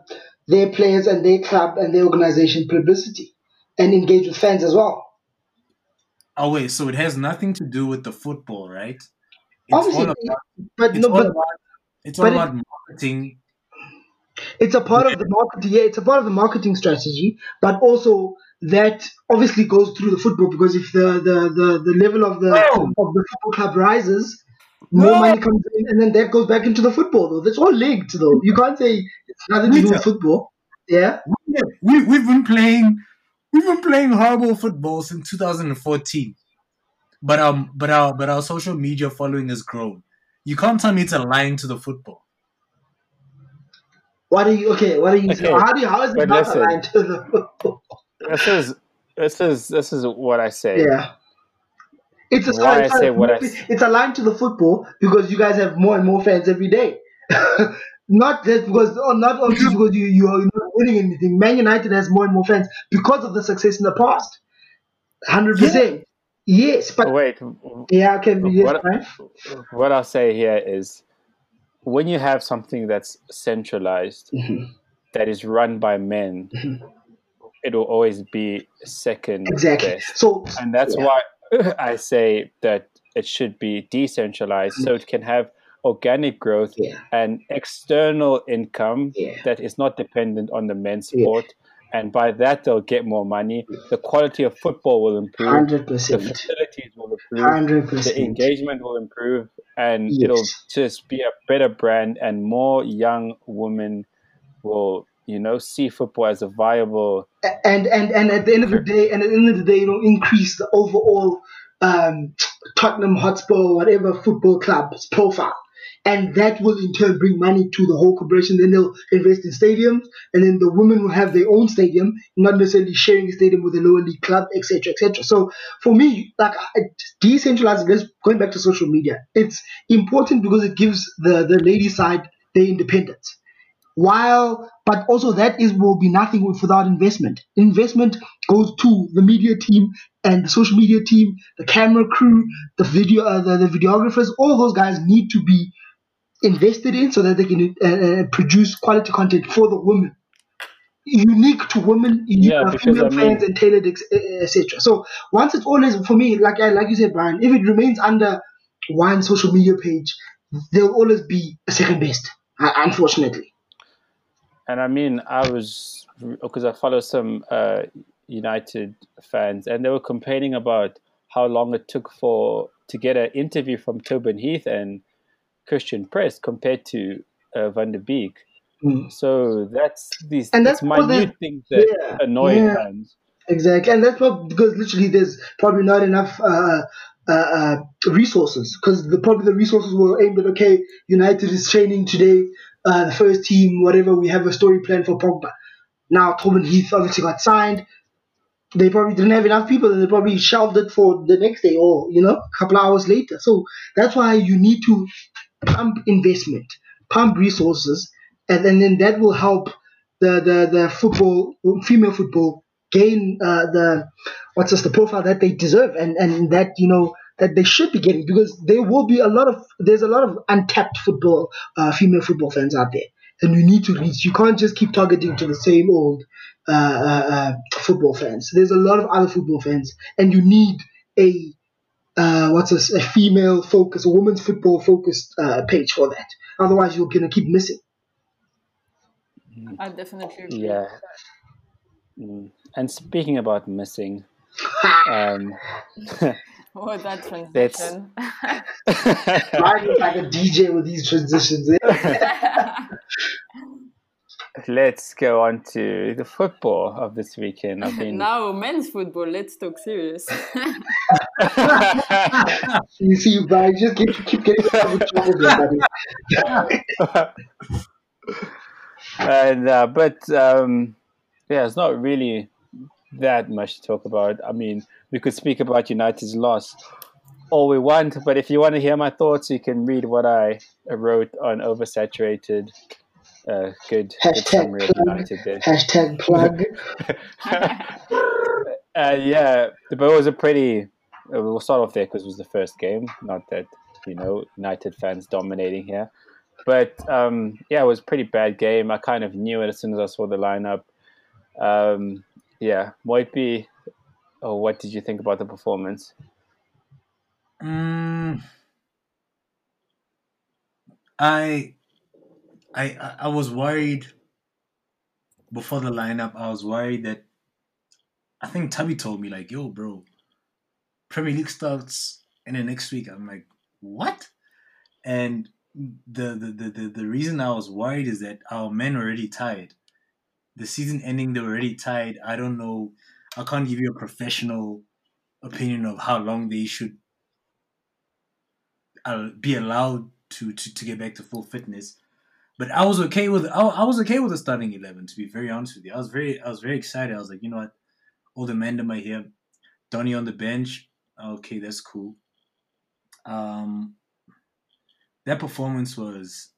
their players and their club and their organization publicity and engage with fans as well. Oh wait, so it has nothing to do with the football, right? Obviously, about, but no, but about, it's all about marketing. It's a part of the marketing. Yeah, it's a part of the marketing strategy, but also that obviously goes through the football because if the the, the, the level of the oh. of the football club rises, more no. money comes in, and then that goes back into the football. Though that's all linked, though. You can't say it's nothing to do with football. Yeah, we we've been playing we've been playing horrible football since 2014 but um, but our but our social media following has grown. You can't tell me it's aligned to the football. What are you okay? What are you? Okay. How do you, how is it not listen, aligned to the football? This is this is this is what I say. Yeah. It's a Why I say what I it's aligned to the football because you guys have more and more fans every day. not just because oh, not only because you you are not winning anything. Man United has more and more fans because of the success in the past. Hundred yeah. percent. Yes, but wait. Yeah, okay. Yes, what, what I'll say here is, when you have something that's centralized, mm-hmm. that is run by men, mm-hmm. it will always be second exactly. best. So, and that's yeah. why I say that it should be decentralized, mm-hmm. so it can have organic growth yeah. and external income yeah. that is not dependent on the men's sport and by that they'll get more money. The quality of football will improve. Hundred percent. The facilities will improve. Hundred percent. The engagement will improve, and Yes. it'll just be a better brand, and more young women will, you know, see football as a viable. and and and at the end of the day, and at the end of the day, it'll increase the overall um, Tottenham Hotspur, whatever football club's profile, and that will in turn bring money to the whole corporation. Then they'll invest in stadiums, and then the women will have their own stadium, not necessarily sharing a stadium with a lower league club, etc., etc. So for me, like decentralized, going back to social media, it's important because it gives the the lady side their independence while but also that is will be nothing without investment investment goes to the media team and the social media team the camera crew the video uh, the, the videographers all those guys need to be invested in so that they can uh, uh, produce quality content for the women. Unique to women unique Yeah, uh, because, female I mean- fans and tailored etc so once it's always for me like I, like you said brian if it remains under one social media page there'll always be a second best uh, unfortunately. And I mean, I was because I follow some uh, United fans, and they were complaining about how long it took for to get an interview from Tobin Heath and Christen Press compared to uh, Van der Beek. Mm. So that's these And that's minute the- things that yeah, annoy yeah. fans. Exactly, and that's what because literally there's probably not enough uh, uh, uh, resources because the probably the resources were aimed at okay, United is training today, uh, the first team, whatever. We have a story plan for Pogba. Now Tobin Heath obviously got signed. They probably didn't have enough people, and they probably shelved it for the next day or you know a couple of hours later. So that's why you need to pump investment, pump resources, and, and then that will help the the, the football female football gain uh, the what's this the profile that they deserve and and that you know that they should be getting because there will be a lot of there's a lot of untapped football uh, female football fans out there. And you need to reach you can't just keep targeting to the same old uh, uh, uh, football fans. There's a lot of other football fans and you need a uh, what's this, a female focus a women's football focused uh, page for that otherwise you're gonna keep missing I definitely agree. Yeah. Mm. And speaking about missing, um, Oh, that That's- transition. Ryan is like a DJ with these transitions eh? let's go on to the football of this weekend. I've now, men's football. Let's talk serious. You see, Brian, just keep, keep getting yourself in trouble there, buddy. and uh, but um, yeah, it's not really that much to talk about. I mean, we could speak about United's loss all we want, but if you want to hear my thoughts, you can read what I wrote on Oversaturated. Uh, good, good Hashtag summary of plug. United there. Hashtag plug. Uh, yeah, but it was a pretty. Uh, We'll start off there because it was the first game. Not that you know United fans dominating here, but um, yeah, it was a pretty bad game. I kind of knew it as soon as I saw the lineup. Um, yeah, Moipi, oh, what did you think about the performance? I, I, I- I was worried before the lineup. I was worried that I think Tubby told me like, "Yo, bro, Premier League starts in the next week." I'm like, "What?" And the the, the, the the reason I was worried is that our men were already tired. The season ending, they were already tired. I don't know. I can't give you a professional opinion of how long they should uh, be allowed to, to to get back to full fitness. But I was okay with I, I was okay with the starting eleven. To be very honest with you, I was very I was very excited. I was like, you know what, all the men are here, Donny on the bench. Okay, that's cool. Um, that performance was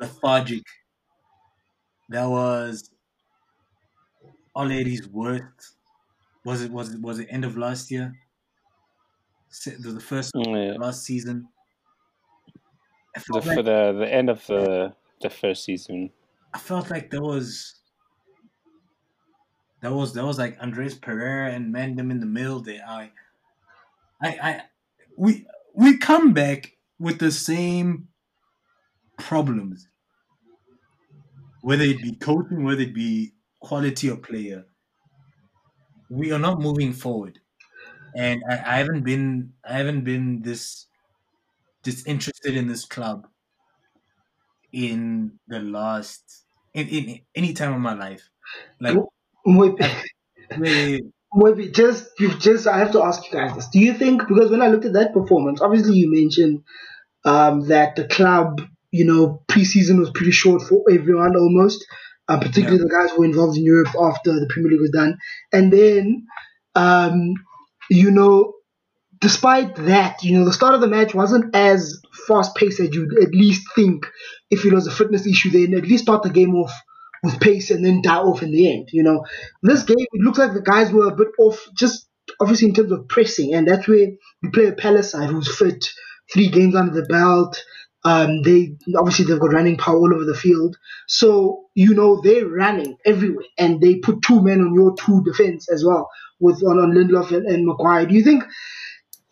lethargic. That was All Ladies' worst. Was it was it was it end of last year? The the first Yeah, last season. The, felt, for the the end of the the first season. I felt like there was that was that was like Andreas Pereira and Mandem in the middle there. I I I we we come back with the same problems. Whether it be coaching, whether it be quality of player, we are not moving forward. And I, I haven't been I haven't been this disinterested in this club in the last in, in any time of my life. Like Maybe, maybe just you've just I have to ask you guys this. Do you think because when I looked at that performance, obviously you mentioned um, that the club, you know, preseason was pretty short for everyone almost, uh, particularly the guys who were involved in Europe after the Premier League was done, and then, um, you know, despite that, you know, the start of the match wasn't as fast paced as you'd at least think if it was a fitness issue. Then at least start the game off with pace and then die off in the end. You know, this game it looks like the guys were a bit off, just obviously in terms of pressing, and that's where you play a Palace side who's fit, three games under the belt. Um, they obviously they've got running power all over the field, so you know they're running everywhere, and they put two men on your two defense as well with on, on Lindelof and, and Maguire. Do you think?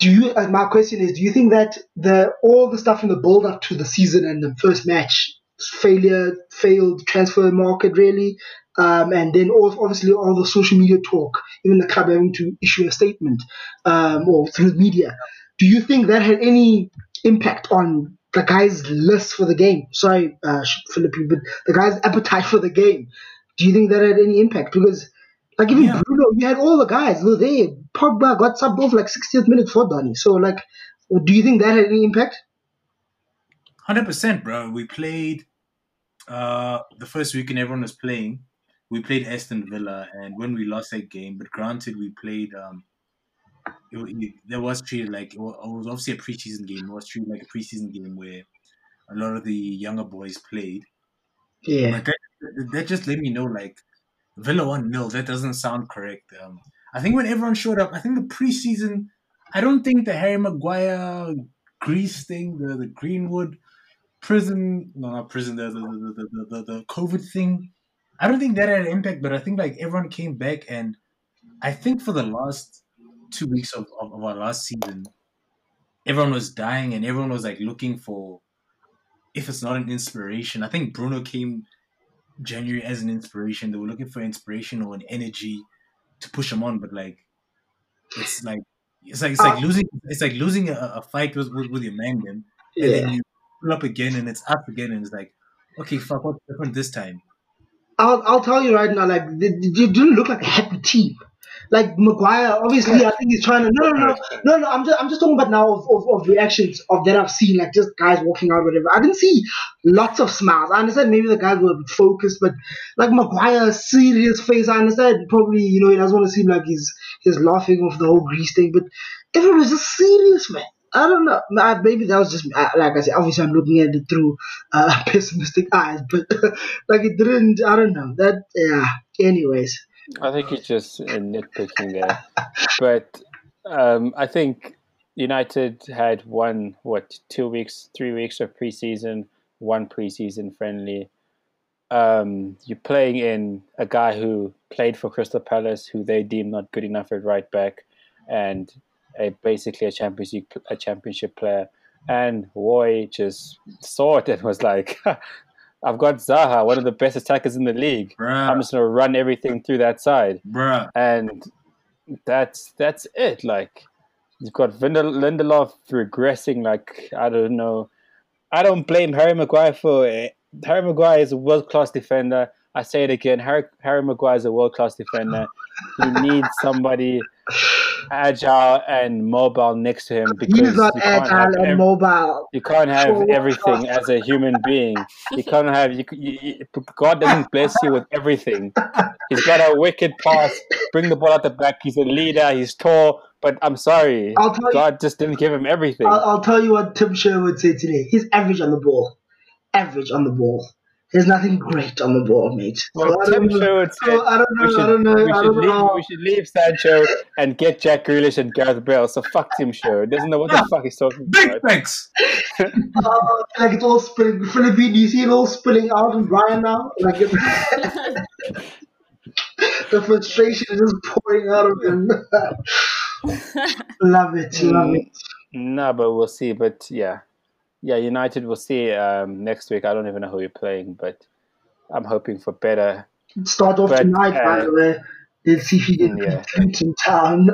Do you? Uh, my question is: Do you think that the all the stuff in the build up to the season and the first match failure, failed transfer market really, um, and then all, obviously all the social media talk, even the club having to issue a statement um, or through the media. Do you think that had any impact on the guys' list for the game? Sorry, uh, Philippe, but the guys' appetite for the game. Do you think that had any impact? Because like even Yeah. Bruno, you had all the guys were there. Pogba got subbed off like 60th minute for Donny. So like, do you think that had any impact? Hundred percent, bro. We played uh the first weekend everyone was playing. We played Aston Villa, and when we lost that game, but granted, we played. um it, it, There was treated like it wa- it was obviously a preseason game. It was treated like a preseason game where a lot of the younger boys played. Yeah. But that that just let me know like Villa one 0 That doesn't sound correct. Um, I think when everyone showed up, I think the preseason. I don't think the Harry Maguire Greece thing, the the Greenwood prison, no, not prison, the the, the, the, the, the, COVID thing. I don't think that had an impact, but I think like everyone came back, and I think for the last two weeks of, of, of our last season, everyone was dying and everyone was like looking for if it's not an inspiration. I think Bruno came January as an inspiration. They were looking for inspiration or an energy to push them on, but like it's like it's like it's like Uh, losing it's like losing a, a fight with, with with your man then, and Yeah. then you pull up again and it's up again and it's like okay fuck what's different this time. I'll, I'll tell you right now, like, they, they didn't look like a happy team. Like, Maguire, obviously, I think he's trying to. No, no, no. No, no, I'm just, I'm just talking about now of, of, of reactions of that I've seen, like, just guys walking out, whatever. I didn't see lots of smiles. I understand maybe the guys were focused, but, like, Maguire, serious face, I understand probably, you know, he doesn't want to seem like he's, he's laughing off the whole Greece thing, but everyone was just serious, man. I don't know. Maybe that was just like I said. Obviously, I'm looking at it through uh, pessimistic eyes, but like it didn't. I don't know. That yeah. Anyways, I think you're just nitpicking there. But um, I think United had one, what, two weeks, three weeks of preseason, one preseason friendly. Um, you're playing in a guy who played for Crystal Palace, who they deem not good enough at right back, and a basically a championship a championship player. And Roy just saw it and was like, "I've got Zaha, one of the best attackers in the league. I'm just gonna run everything through that side." bruh. and that's that's it. Like you've got Lindelof regressing. Like I don't know. I don't blame Harry Maguire for it. Harry Maguire is a world class defender. I say it again. Harry Harry Maguire is a world class defender. He needs somebody agile and mobile next to him because he's not you can't have agile and ev- mobile. you can't have Sure. everything as a human being. You can't have you, you, you- God doesn't bless you with everything. He's got a wicked pass, bring the ball out the back. He's a leader. He's tall, but I'm sorry, I'll tell you. God just didn't give him everything. I'll, I'll tell you what Tim Sherwood would say today. He's average on the ball. Average on the ball. There's nothing great on the ball, mate. So Well, I don't Tim know. So I don't we know. should, I don't know. we I should don't leave, know. we should leave Sancho and get Jack Grealish and Gareth Bale. So fuck Tim Sherwood. Doesn't know what the fuck he's talking Big about. thanks. Uh, like it's all spilling. Philippine, do you see it all spilling out on Brian now? Like it, the frustration is just pouring out of him. love it, love Mm. it. No, but we'll see. But yeah, yeah, United. We'll see um, next week. I don't even know who you're playing, but I'm hoping for better Start off But, tonight, by uh, the way. Let's see if he can yeah. beat in town.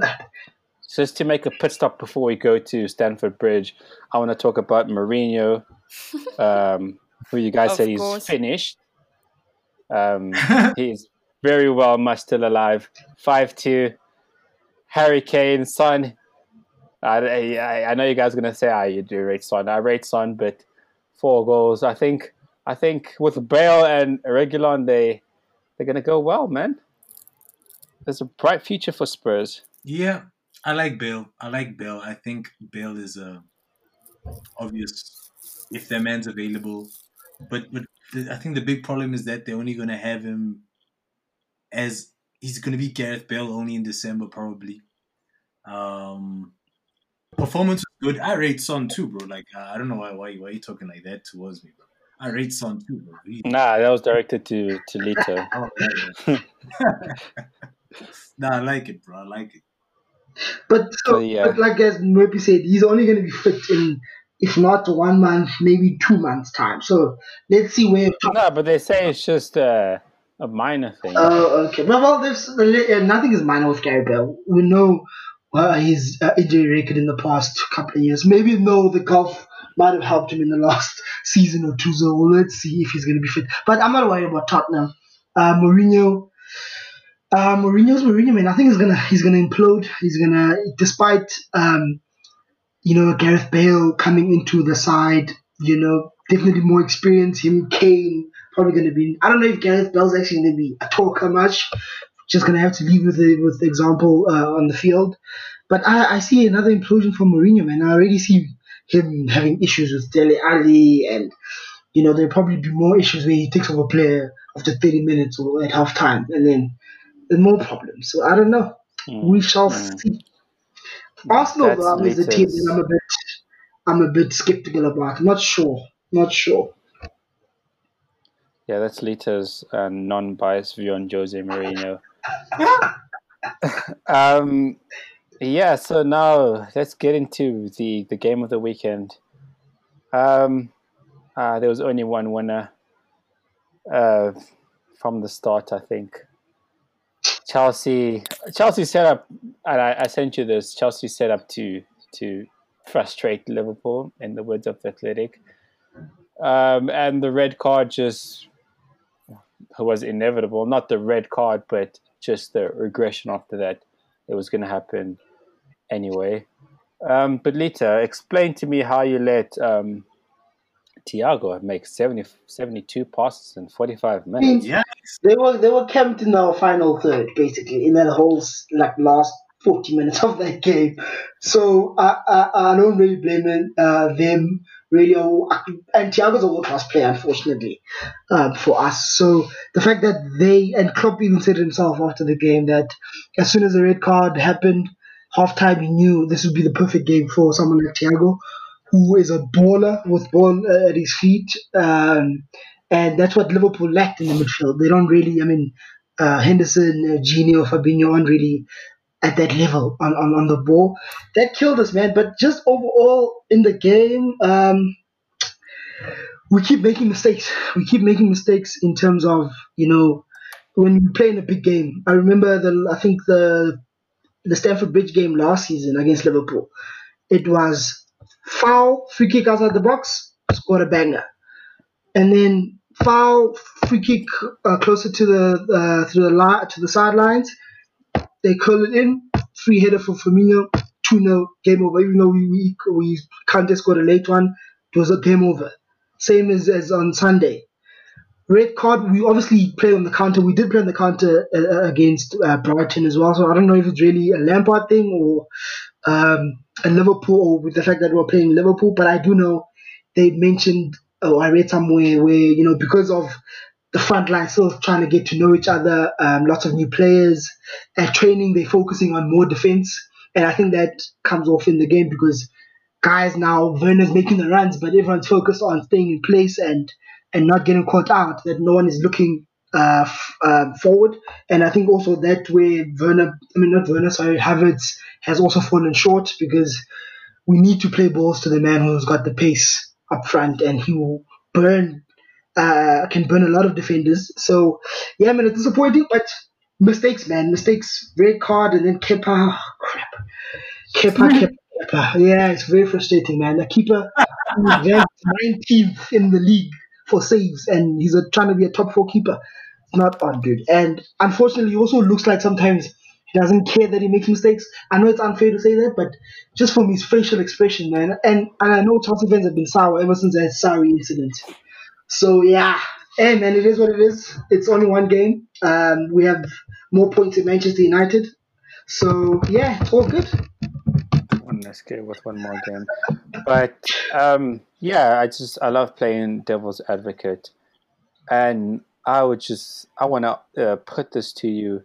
So, Just to make a pit stop before we go to Stamford Bridge, I want to talk about Mourinho, um, who you guys Of said he's finished. Um, he's very well much still alive. 5 2. Harry Kane, Son. I, I, I know you guys are going to say, ah, you do rate Son. I rate Son, but four goals. I think I think with Bale and Reguilón, they, they're going to go well, man. There's a bright future for Spurs. Yeah, I like Bale. I like Bale. I think Bale is a obvious if their man's available. But but I think the big problem is that they're only going to have him as he's going to be Gareth Bale only in December probably. Um, performance was good. I rate Son too, bro. Like uh, I don't know why why why you talking like that towards me, bro. I rate Son too, bro. He- Nah, that was directed to to Lito. Oh, yeah, yeah. nah, I like it, bro. I like it. But so, So, yeah. but like as Murphy said, he's only going to be fit in, if not one month, maybe two months time. So let's see where. no, but they say it's just uh, a minor thing. Oh, okay. Well, well, there's uh, nothing is minor with Gary Bell. We know uh, his uh, injury record in the past couple of years. Maybe no, the golf might have helped him in the last season or two. So let's see if he's going to be fit. But I'm not worried about Tottenham. Uh, Mourinho. Uh, Mourinho's Mourinho, man. I think he's gonna he's gonna implode. He's gonna, despite um, you know, Gareth Bale coming into the side. You know, definitely more experience. Him, Kane, probably gonna be. I don't know if Gareth Bale's actually gonna be a talker much. Just gonna have to leave with the with the example uh, on the field. But I, I see another implosion for Mourinho, man. I already see him having issues with Dele Alli, and you know there'll probably be more issues where he takes over a player after 30 minutes or at half time, and then more problems. So I don't know. Mm, We shall mm. see. Arsenal um, is a team that I'm a bit, I'm a bit skeptical about. Not sure. Not sure. Yeah, that's Lita's uh, non-biased view on Jose Mourinho. um, yeah, so now let's get into the, the game of the weekend. Um, uh, there was only one winner uh, from the start, I think. Chelsea, Chelsea set up, and I, I sent you this. Chelsea set up to to frustrate Liverpool, in the words of the Athletic, um, and the red card just was inevitable. Not the red card, but just the regression after that. It was going to happen anyway. Um, but Lita, explain to me how you let um, Thiago make 70, 72 passes in 45 minutes. Yeah, They were they were camped in our final third, basically, in that whole s- like last forty minutes of that game. So I I, I don't really blame uh, them really. And Thiago's a world class player, unfortunately, um, for us. So the fact that they and Klopp even said himself after the game that as soon as the red card happened, half time he knew this would be the perfect game for someone like Thiago, who is a baller with ball uh, at his feet. Um, and that's what Liverpool lacked in the midfield. They don't really, I mean, uh, Henderson, uh, Gini, or Fabinho aren't really at that level on, on, on the ball. That killed us, man. But just overall in the game, um, we keep making mistakes. We keep making mistakes in terms of, you know, when we play in a big game. I remember the, I think the, the Stamford Bridge game last season against Liverpool. It was foul, free kick outside the box, scored a banger and then foul free kick uh, closer to the uh, to the li- to the sidelines. They curl it in, free header for Firmino, two 0 game over. Even though we we we Kante scored a late one, it was a game over. Same as as on Sunday. Red card. We obviously play on the counter. We did play on the counter uh, against uh, Brighton as well. So I don't know if it's really a Lampard thing or um, a Liverpool or with the fact that we're playing Liverpool. But I do know they mentioned oh, I read somewhere where you know because of the front line still trying to get to know each other, um, lots of new players at training, they're focusing on more defense, and I think that comes off in the game because guys now Werner's making the runs, but everyone's focused on staying in place and and not getting caught out. That no one is looking uh, f- um, forward, and I think also that where Werner, I mean not Werner, sorry, Havertz has also fallen short because we need to play balls to the man who's got the pace up front and he will burn uh, can burn a lot of defenders. So yeah, man, it's disappointing, but mistakes, man, mistakes. Red card and then Kepa. Oh, crap. Kepa, Kepa, Kepa. Yeah, it's very frustrating, man. The keeper ranked 19th in the league for saves, and he's a, trying to be a top four keeper. It's not on, dude. And unfortunately, he also looks like sometimes he doesn't care that he makes mistakes. I know it's unfair to say that, but just from his facial expression, man. And and I know Chelsea fans have been sour ever since that sorry incident. So yeah, hey man, it is what it is. It's only one game. Um, we have more points in Manchester United. So yeah, it's all good. One less game with one more game, but um, yeah, I just I love playing devil's advocate, and I would just I want to uh, put this to you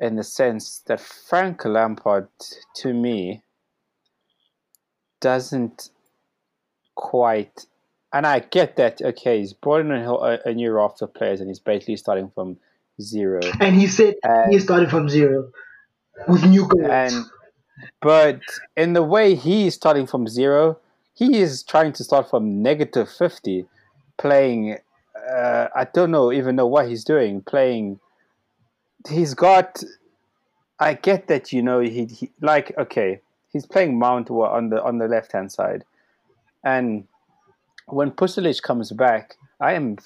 in the sense that Frank Lampard, to me, doesn't quite. And I get that. Okay, he's brought in a, a new raft of players, and he's basically starting from zero. And he said And- he started from zero with new goals. And but in the way he's starting from zero, he is trying to start from negative fifty, playing. Uh, I don't know even know what he's doing. Playing. He's got. I get that you know he, he like okay he's playing Mount on the on the left hand side, and when Pulisic comes back, I am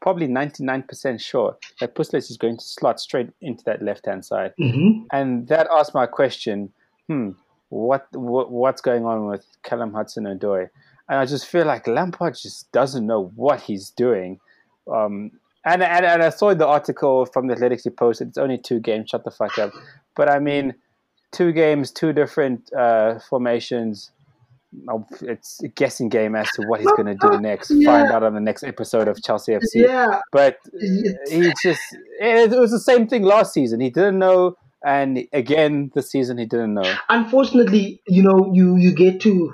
probably ninety nine percent sure that Pulisic is going to slot straight into that left hand side. Hmm and that asked my question hmm what, what what's going on with Callum Hudson Odoi and I just feel like Lampard just doesn't know what he's doing. Um and, and, and I saw the article from the Athletics he posted it's only two games shut the fuck up. But I mean two games two different uh, formations it's a guessing game as to what he's going to do next Yeah. find out on the next episode of Chelsea FC Yeah, but he just it was the same thing last season. He didn't know, and again this season he didn't know. unfortunately, you know, you you get to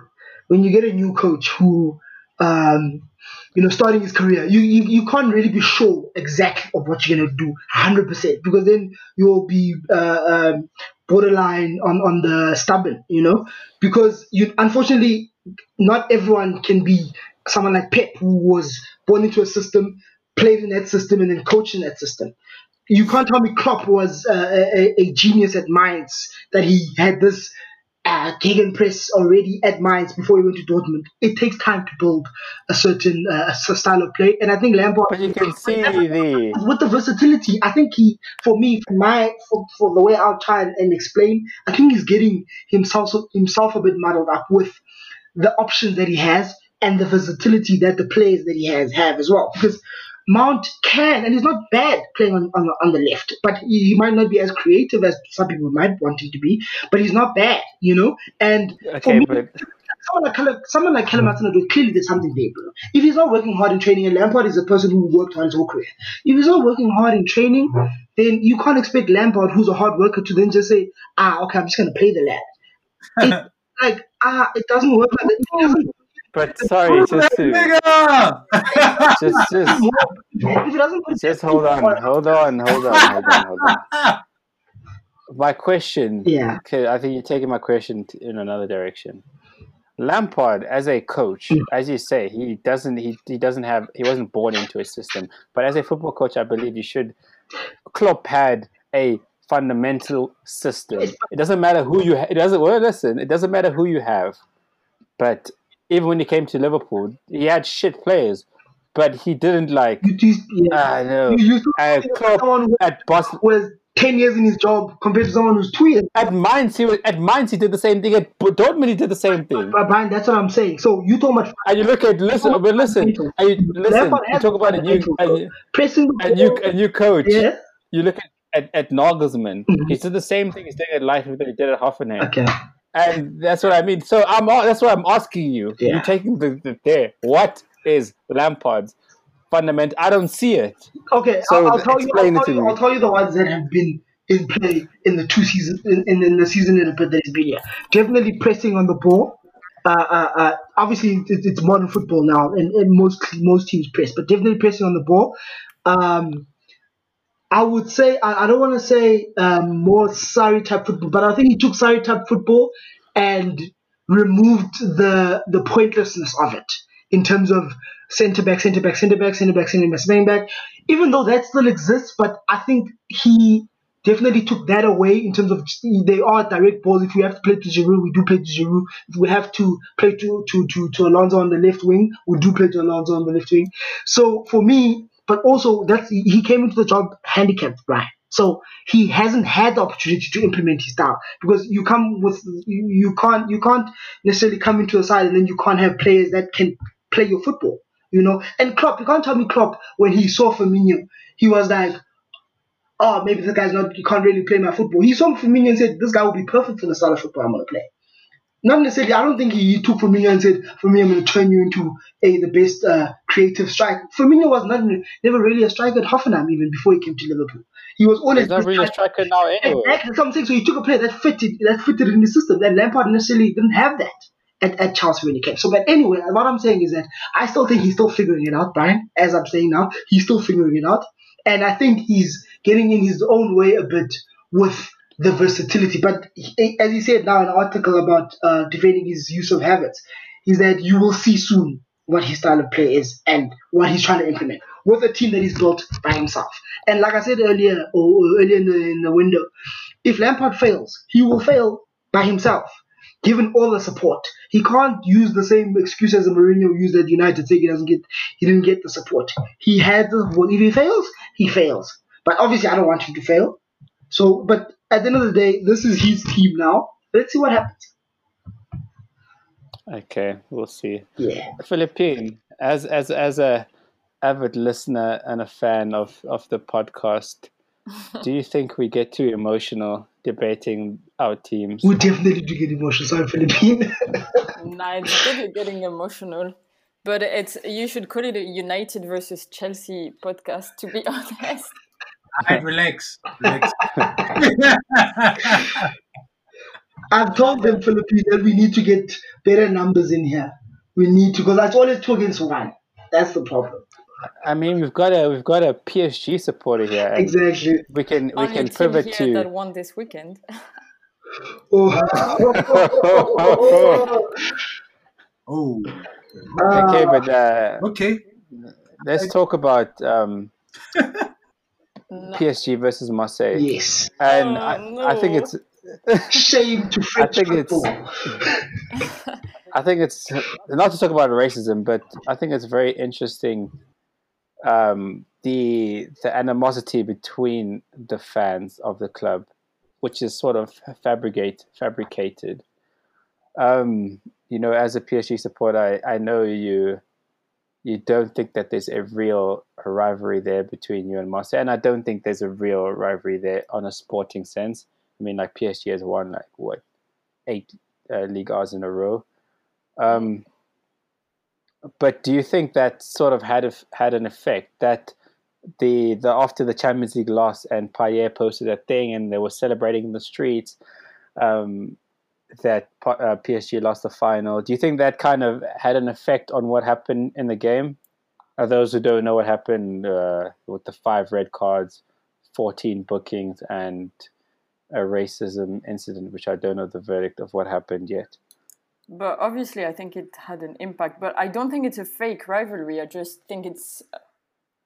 when you get a new coach who, um, you know, starting his career, you you, you can't really be sure exactly of what you're gonna do, hundred percent, because then you'll be uh, um, borderline on on the stubborn, you know, because you unfortunately not everyone can be someone like Pep who was born into a system, played in that system, and then coached in that system. You can't tell me Klopp was uh, a, a genius at Mainz, that he had this uh, press already at Mainz before he went to Dortmund. It takes time to build a certain uh, style of play, and I think Lampard, But you can see the with the versatility, I think he, for me, for my, for, for the way I'll try and, and explain, I think he's getting himself himself a bit muddled up with the options that he has and the versatility that the players that he has have as well. Because Mount can, and he's not bad playing on, on, the, on the left, but he, he might not be as creative as some people might want him to be, but he's not bad, you know? And for okay, me, but someone like someone like Callum Hudson-Odoi clearly there's something there, bro. If he's not working hard in training, and Lampard is a person who worked hard his whole career. If he's not working hard in training, then you can't expect Lampard, who's a hard worker, to then just say, ah, okay, I'm just gonna play the lad. It, like, ah, it doesn't work like that. It doesn't but sorry, just to just just work. If it doesn't work, just hold on, hold on, hold on, hold on, hold on. My question, Yeah. okay, I think you're taking my question in another direction. Lampard, as a coach, Mm. as you say, he doesn't he, he doesn't have he wasn't born into a system. But as a football coach, I believe you should. Klopp had a fundamental system. It doesn't matter who you. Ha- it doesn't. Well, listen. It doesn't matter who you have. But even when he came to Liverpool, he had shit players, but he didn't like. you, you, yeah. I know. you, still Uh, someone who at Boston, was 10 years in his job compared to someone who's two years. at Mainz, he was, at Mainz he did the same thing. At Dortmund he did the same thing. But Brian, that's what I'm saying. So you talking about And you look at listen, but listen, and you, listen. You talk about a new, a, pressing the a new, a new coach. Yeah. You look at at, at Nagelsmann. Mhm. He did the same thing he's doing at Leipzig that he did at Hoffenheim. Okay. And that's what I mean. So I'm that's what I'm asking you. Yeah. You're taking the, the there. What is Lampard's fundament? I don't see it. Okay, So I'll, I'll tell you. I'll it tell to you. I'll tell you the ones that have been in play in the two seasons in, in, in the season in that has been here. Definitely pressing on the ball. Uh, uh, uh, obviously, it's, it's modern football now, and, and most most teams press, but definitely pressing on the ball. Um, I would say I, I don't want to say um, more Sarri type football, but I think he took Sarri type football and removed the the pointlessness of it in terms of centre back, centre back, centre back, centre back, centre back, centre back. Even though that still exists, but I think he definitely took that away in terms of they are direct balls. If we have to play to Giroud, we do play to Giroud. If we have to play to to to, to Alonso on the left wing, we do play to Alonso on the left wing. So for me, but also that's he came into the job handicapped, right? So he hasn't had the opportunity to implement his style because you come with you, you can't you can't necessarily come into a side and then you can't have players that can play your football. You know, and Klopp, you can't tell me Klopp when he saw Firmino, he was like, oh, maybe this guy's not, you can't really play my football. He saw Firmino and said, this guy will be perfect for the style of football I'm to play. Not necessarily, I don't think he, took Firmino and said, Firmino, I'm going to turn you into a the best uh, creative striker. Firmino was not never really a striker at Hoffenheim even before he came to Liverpool. He was always He's not really a striker now anyway. Exactly, something. So he took a player that fitted that fitted in the system. And Lampard necessarily didn't have that at, at Chelsea when he came. So, but anyway, what I'm saying is that I still think he's still figuring it out, Brian. As I'm saying now, he's still figuring it out, and I think he's getting in his own way a bit with the versatility. But he, as he said now in an article about uh, defending his use of Havertz, is that you will see soon what his style of play is and what he's trying to implement with a team that he's built by himself. And like I said earlier, or earlier in the, in the window, if Lampard fails, he will fail by himself, given all the support. He can't use the same excuse as Mourinho used at United, saying he doesn't get, he didn't get the support. He had the, well, if he fails, he fails. But obviously, I don't want him to fail. So, but at the end of the day, this is his team now. Let's see what happens. Okay, we'll see. Yeah. Philippine, as as as a avid listener and a fan of of the podcast, do you think we get too emotional debating our teams? We definitely do get emotional. Sorry, Philippine. nah, it's good you're getting emotional. But it's you should call it a United versus Chelsea podcast. To be honest, Alright, relax. relax. I've told them, Philippine, that we need to get better numbers in here. We need to, because that's always two against one. That's the problem. I mean, we've got a we've got a PSG supporter here. Exactly. We can we only can team pivot here to. that won this weekend. Oh. oh, Okay, but uh, okay. let's talk about um, No. PSG versus Marseille. yes. And Oh, I, I think no. it's Shame to French think it's- football. I think it's not to talk about racism, but I think it's very interesting um, the the animosity between the fans of the club, which is sort of fabricate fabricated. Um, you know, as a PSG supporter, I, I know you you don't think that there's a real rivalry there between you and Marseille, and I don't think there's a real rivalry there on a sporting sense. I mean, like PSG has won like what eight uh, leagues in a row. Um, but do you think that sort of had a, had an effect that the the after the Champions League loss and Payet posted that thing and they were celebrating in the streets um, that uh, PSG lost the final? Do you think that kind of had an effect on what happened in the game? Uh, those who don't know what happened uh, with the five red cards, fourteen bookings, and a racism incident, which I don't know the verdict of what happened yet. But obviously, I think it had an impact. But I don't think it's a fake rivalry. I just think it's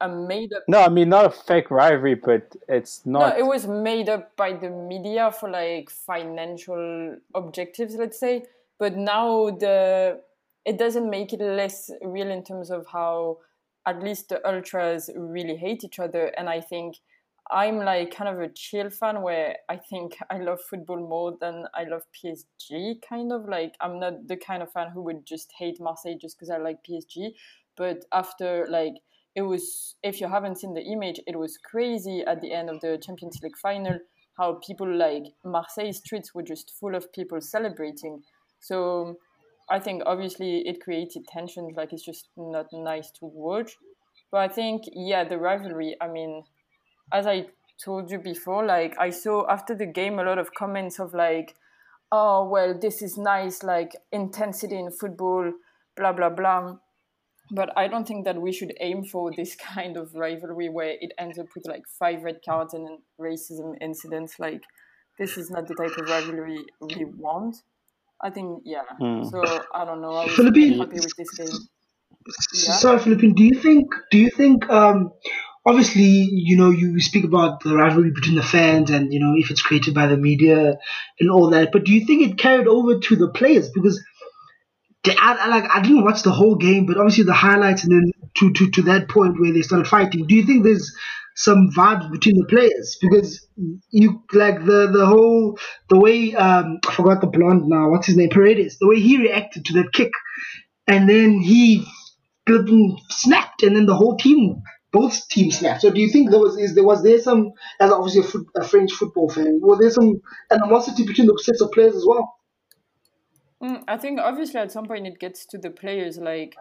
a made up. No, I mean not a fake rivalry, but it's No, not. it was made up by the media for like financial objectives, let's say. But now the it doesn't make it less real in terms of how at least the ultras really hate each other. And I think I'm like kind of a chill fan where I think I love football more than I love PSG. Kind of like I'm not the kind of fan who would just hate Marseille just because I like PSG. But after like it was if you haven't seen the image it was crazy at the end of the champions league final how people like marseille streets were just full of people celebrating. So i think obviously it created tensions like it's just not nice to watch. But i think yeah the rivalry i mean as i told you before like i saw after the game a lot of comments of like oh well this is nice like intensity in football blah blah blah but I don't think that we should aim for this kind of rivalry where it ends up with like five red cards and then racism incidents. Like, this is not the type of rivalry we want. I think, yeah. Hmm. So I don't know. I was Philippines- happy with this game. Yeah. Sorry, Philippine. Do you think? Do you think? Um, obviously, you know, you speak about the rivalry between the fans and you know if it's created by the media and all that. But do you think it carried over to the players? Because the- I, I like I didn't watch the whole game, but obviously the highlights and then to, to, to that point where they started fighting. Do you think there's some vibes between the players? Because you like the the whole the way um I forgot the blonde now. What's his name? Paredes. The way he reacted to that kick, and then he snapped, and then the whole team, both teams snapped. So do you think there was is there was there some as obviously a, foot, a French football fan, was there some animosity between the sets of players as well? Mm, I think obviously at some point it gets to the players like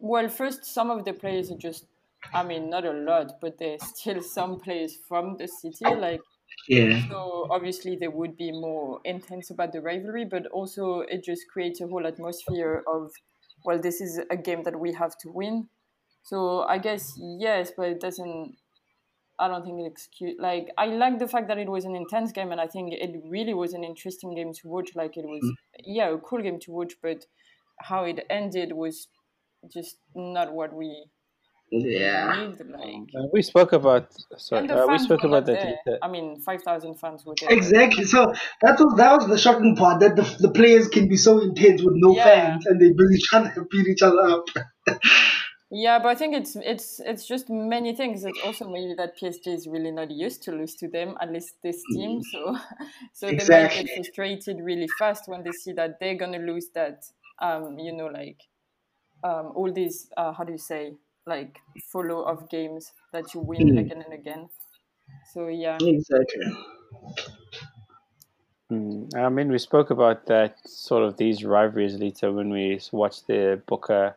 well first some of the players are just I mean not a lot but there's still some players from the city like Yeah. so obviously they would be more intense about the rivalry but also it just creates a whole atmosphere of well this is a game that we have to win so I guess yes but it doesn't I don't think it excuse like I like the fact that it was an intense game and I think it really was an interesting game to watch. Like it was yeah, a cool game to watch, but how it ended was just not what we Yeah. need. Like Uh, we spoke about sorry, uh, we spoke about that. I mean, five thousand fans were there. Exactly. So that was that was the shocking part that the, the players can be so intense with no Yeah. fans and they really trying to beat each other up. Yeah, but I think it's it's it's just many things. It's also maybe that PSG is really not used to lose to them, at least this team. So so they might get frustrated really fast when they see that they're gonna lose that. Um, you know, like um, all these uh, how do you say like follow of games that you win Mm. again and again. So yeah, Exactly. Mm, I mean, we spoke about that sort of these rivalries later when we watched the Boca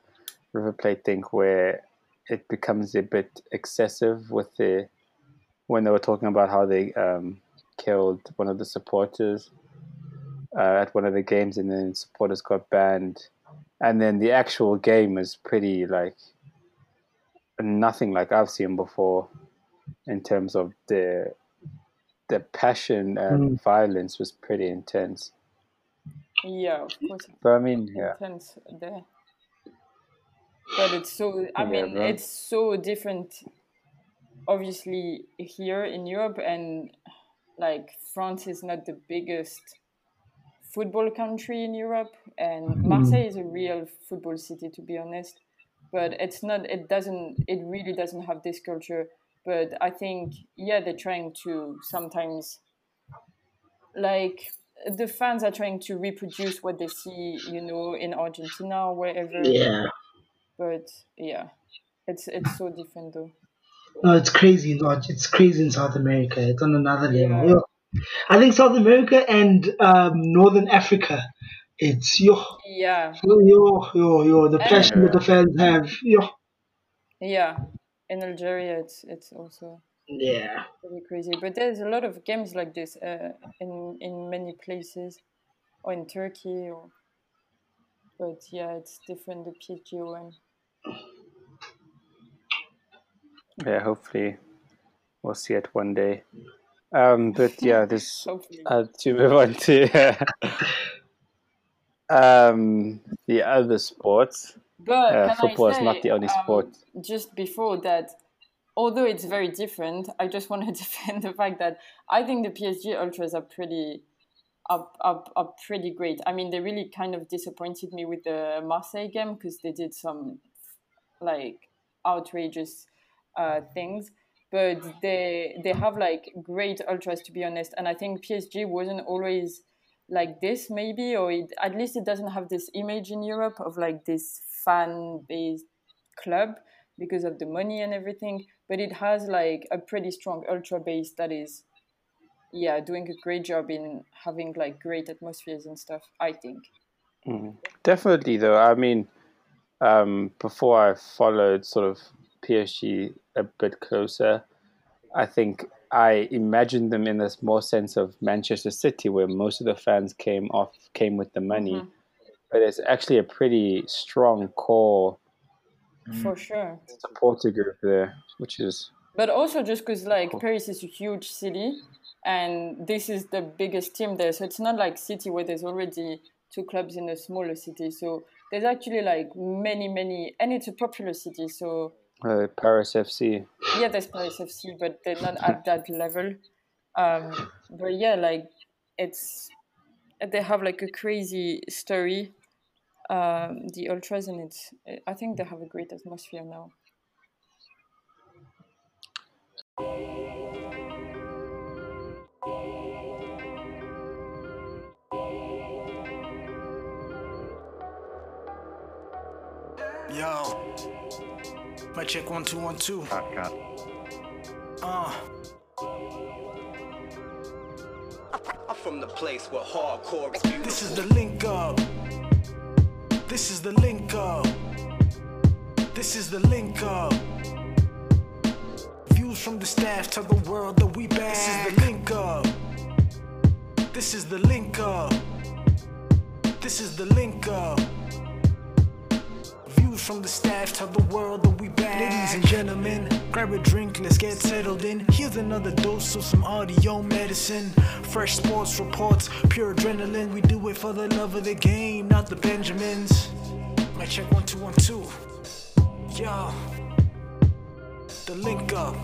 River Plate thing, where it becomes a bit excessive with the when they were talking about how they um, killed one of the supporters uh, at one of the games, and then supporters got banned, and then the actual game is pretty like nothing like I've seen before in terms of the the passion and violence was pretty intense. yeah, of course. But I mean, yeah, intense there. But it's so, I mean, it's so different, obviously, here in Europe, and like France is not the biggest football country in Europe, and mm-hmm. Marseille is a real football city, to be honest. But it's not, it doesn't, it really doesn't have this culture. But I think, yeah, they're trying to sometimes like the fans are trying to reproduce what they see, you know, in Argentina or wherever. Yeah. But yeah, it's it's so different though. No, it's crazy. in It's crazy in South America. It's on another level. Yeah. I think South America and um, Northern Africa. It's yo Yeah, yo yo yo the passion that the fans have. Yo. yeah. In Algeria, it's it's also Yeah. pretty crazy. But there's a lot of games like this uh, in in many places, or in Turkey, or. But yeah, it's different. The PSG one. Yeah. Hopefully, we'll see it one day. Um, but yeah, this uh, to move on to um, the other sports. But Uh, football I is not the only um, sport. Just before that, although it's very different, I just want to defend the fact that I think the PSG ultras are pretty, are, are, are pretty great. I mean, they really kind of disappointed me with the Marseille game because they did some like outrageous uh, things. But they they have like great ultras to be honest, and I think PSG wasn't always like this maybe or it, at least it doesn't have this image in europe of like this fan based club because of the money and everything but it has like a pretty strong ultra base that is yeah doing a great job in having like great atmospheres and stuff i think Definitely, though. I mean, um, before I followed sort of PSG a bit closer, I think I imagined them in this more sense of Manchester City, where most of the fans came off came with the money, but it's actually a pretty strong core for sure. supporter group there, which is but also just because like paris is a huge city and this is the biggest team there. So it's not like city where there's already two clubs in a smaller city. So there's actually like many many and it's a popular city so uh, Paris FC. Yeah, there's Paris FC, but they're not at that level. Um, but yeah, like it's they have like a crazy story. Um, the ultras and it's I think they have a great atmosphere now. Yo. My check one two one two. Cut, cut. Uh. I'm from the place where hardcore is beautiful. This is the link up. This is the link up. This is the link up. Views from the staff tell the world that we back. This is the link up. This is the link up. This is the link up. Views from the staff tell the world that we back. Ladies and gentlemen, grab a drink, let's get settled in. Here's another dose of some audio medicine. Fresh sports reports, pure adrenaline. We do it for the love of the game, not the Benjamins. My check one two one two. Yo, the link up.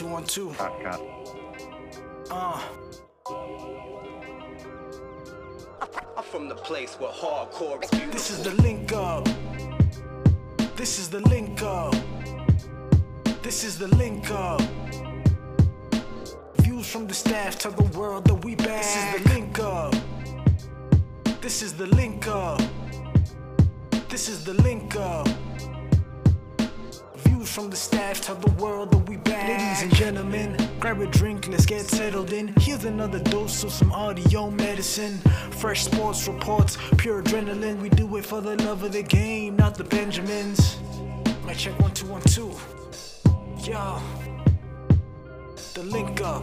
One two one two. Cut, cut. Uh. I'm from the place where hardcore is beautiful. This is the link up. This is the link up. This is the link up. Views from the staff tell the world that we back. This is the link up. This is the link up. This is the link up. From the staff tell the world that we back. Ladies and gentlemen, grab a drink, let's get settled in. Here's another dose of some audio medicine. Fresh sports reports, pure adrenaline. We do it for the love of the game, not the Benjamins. My check one two one two. Yo, the link up.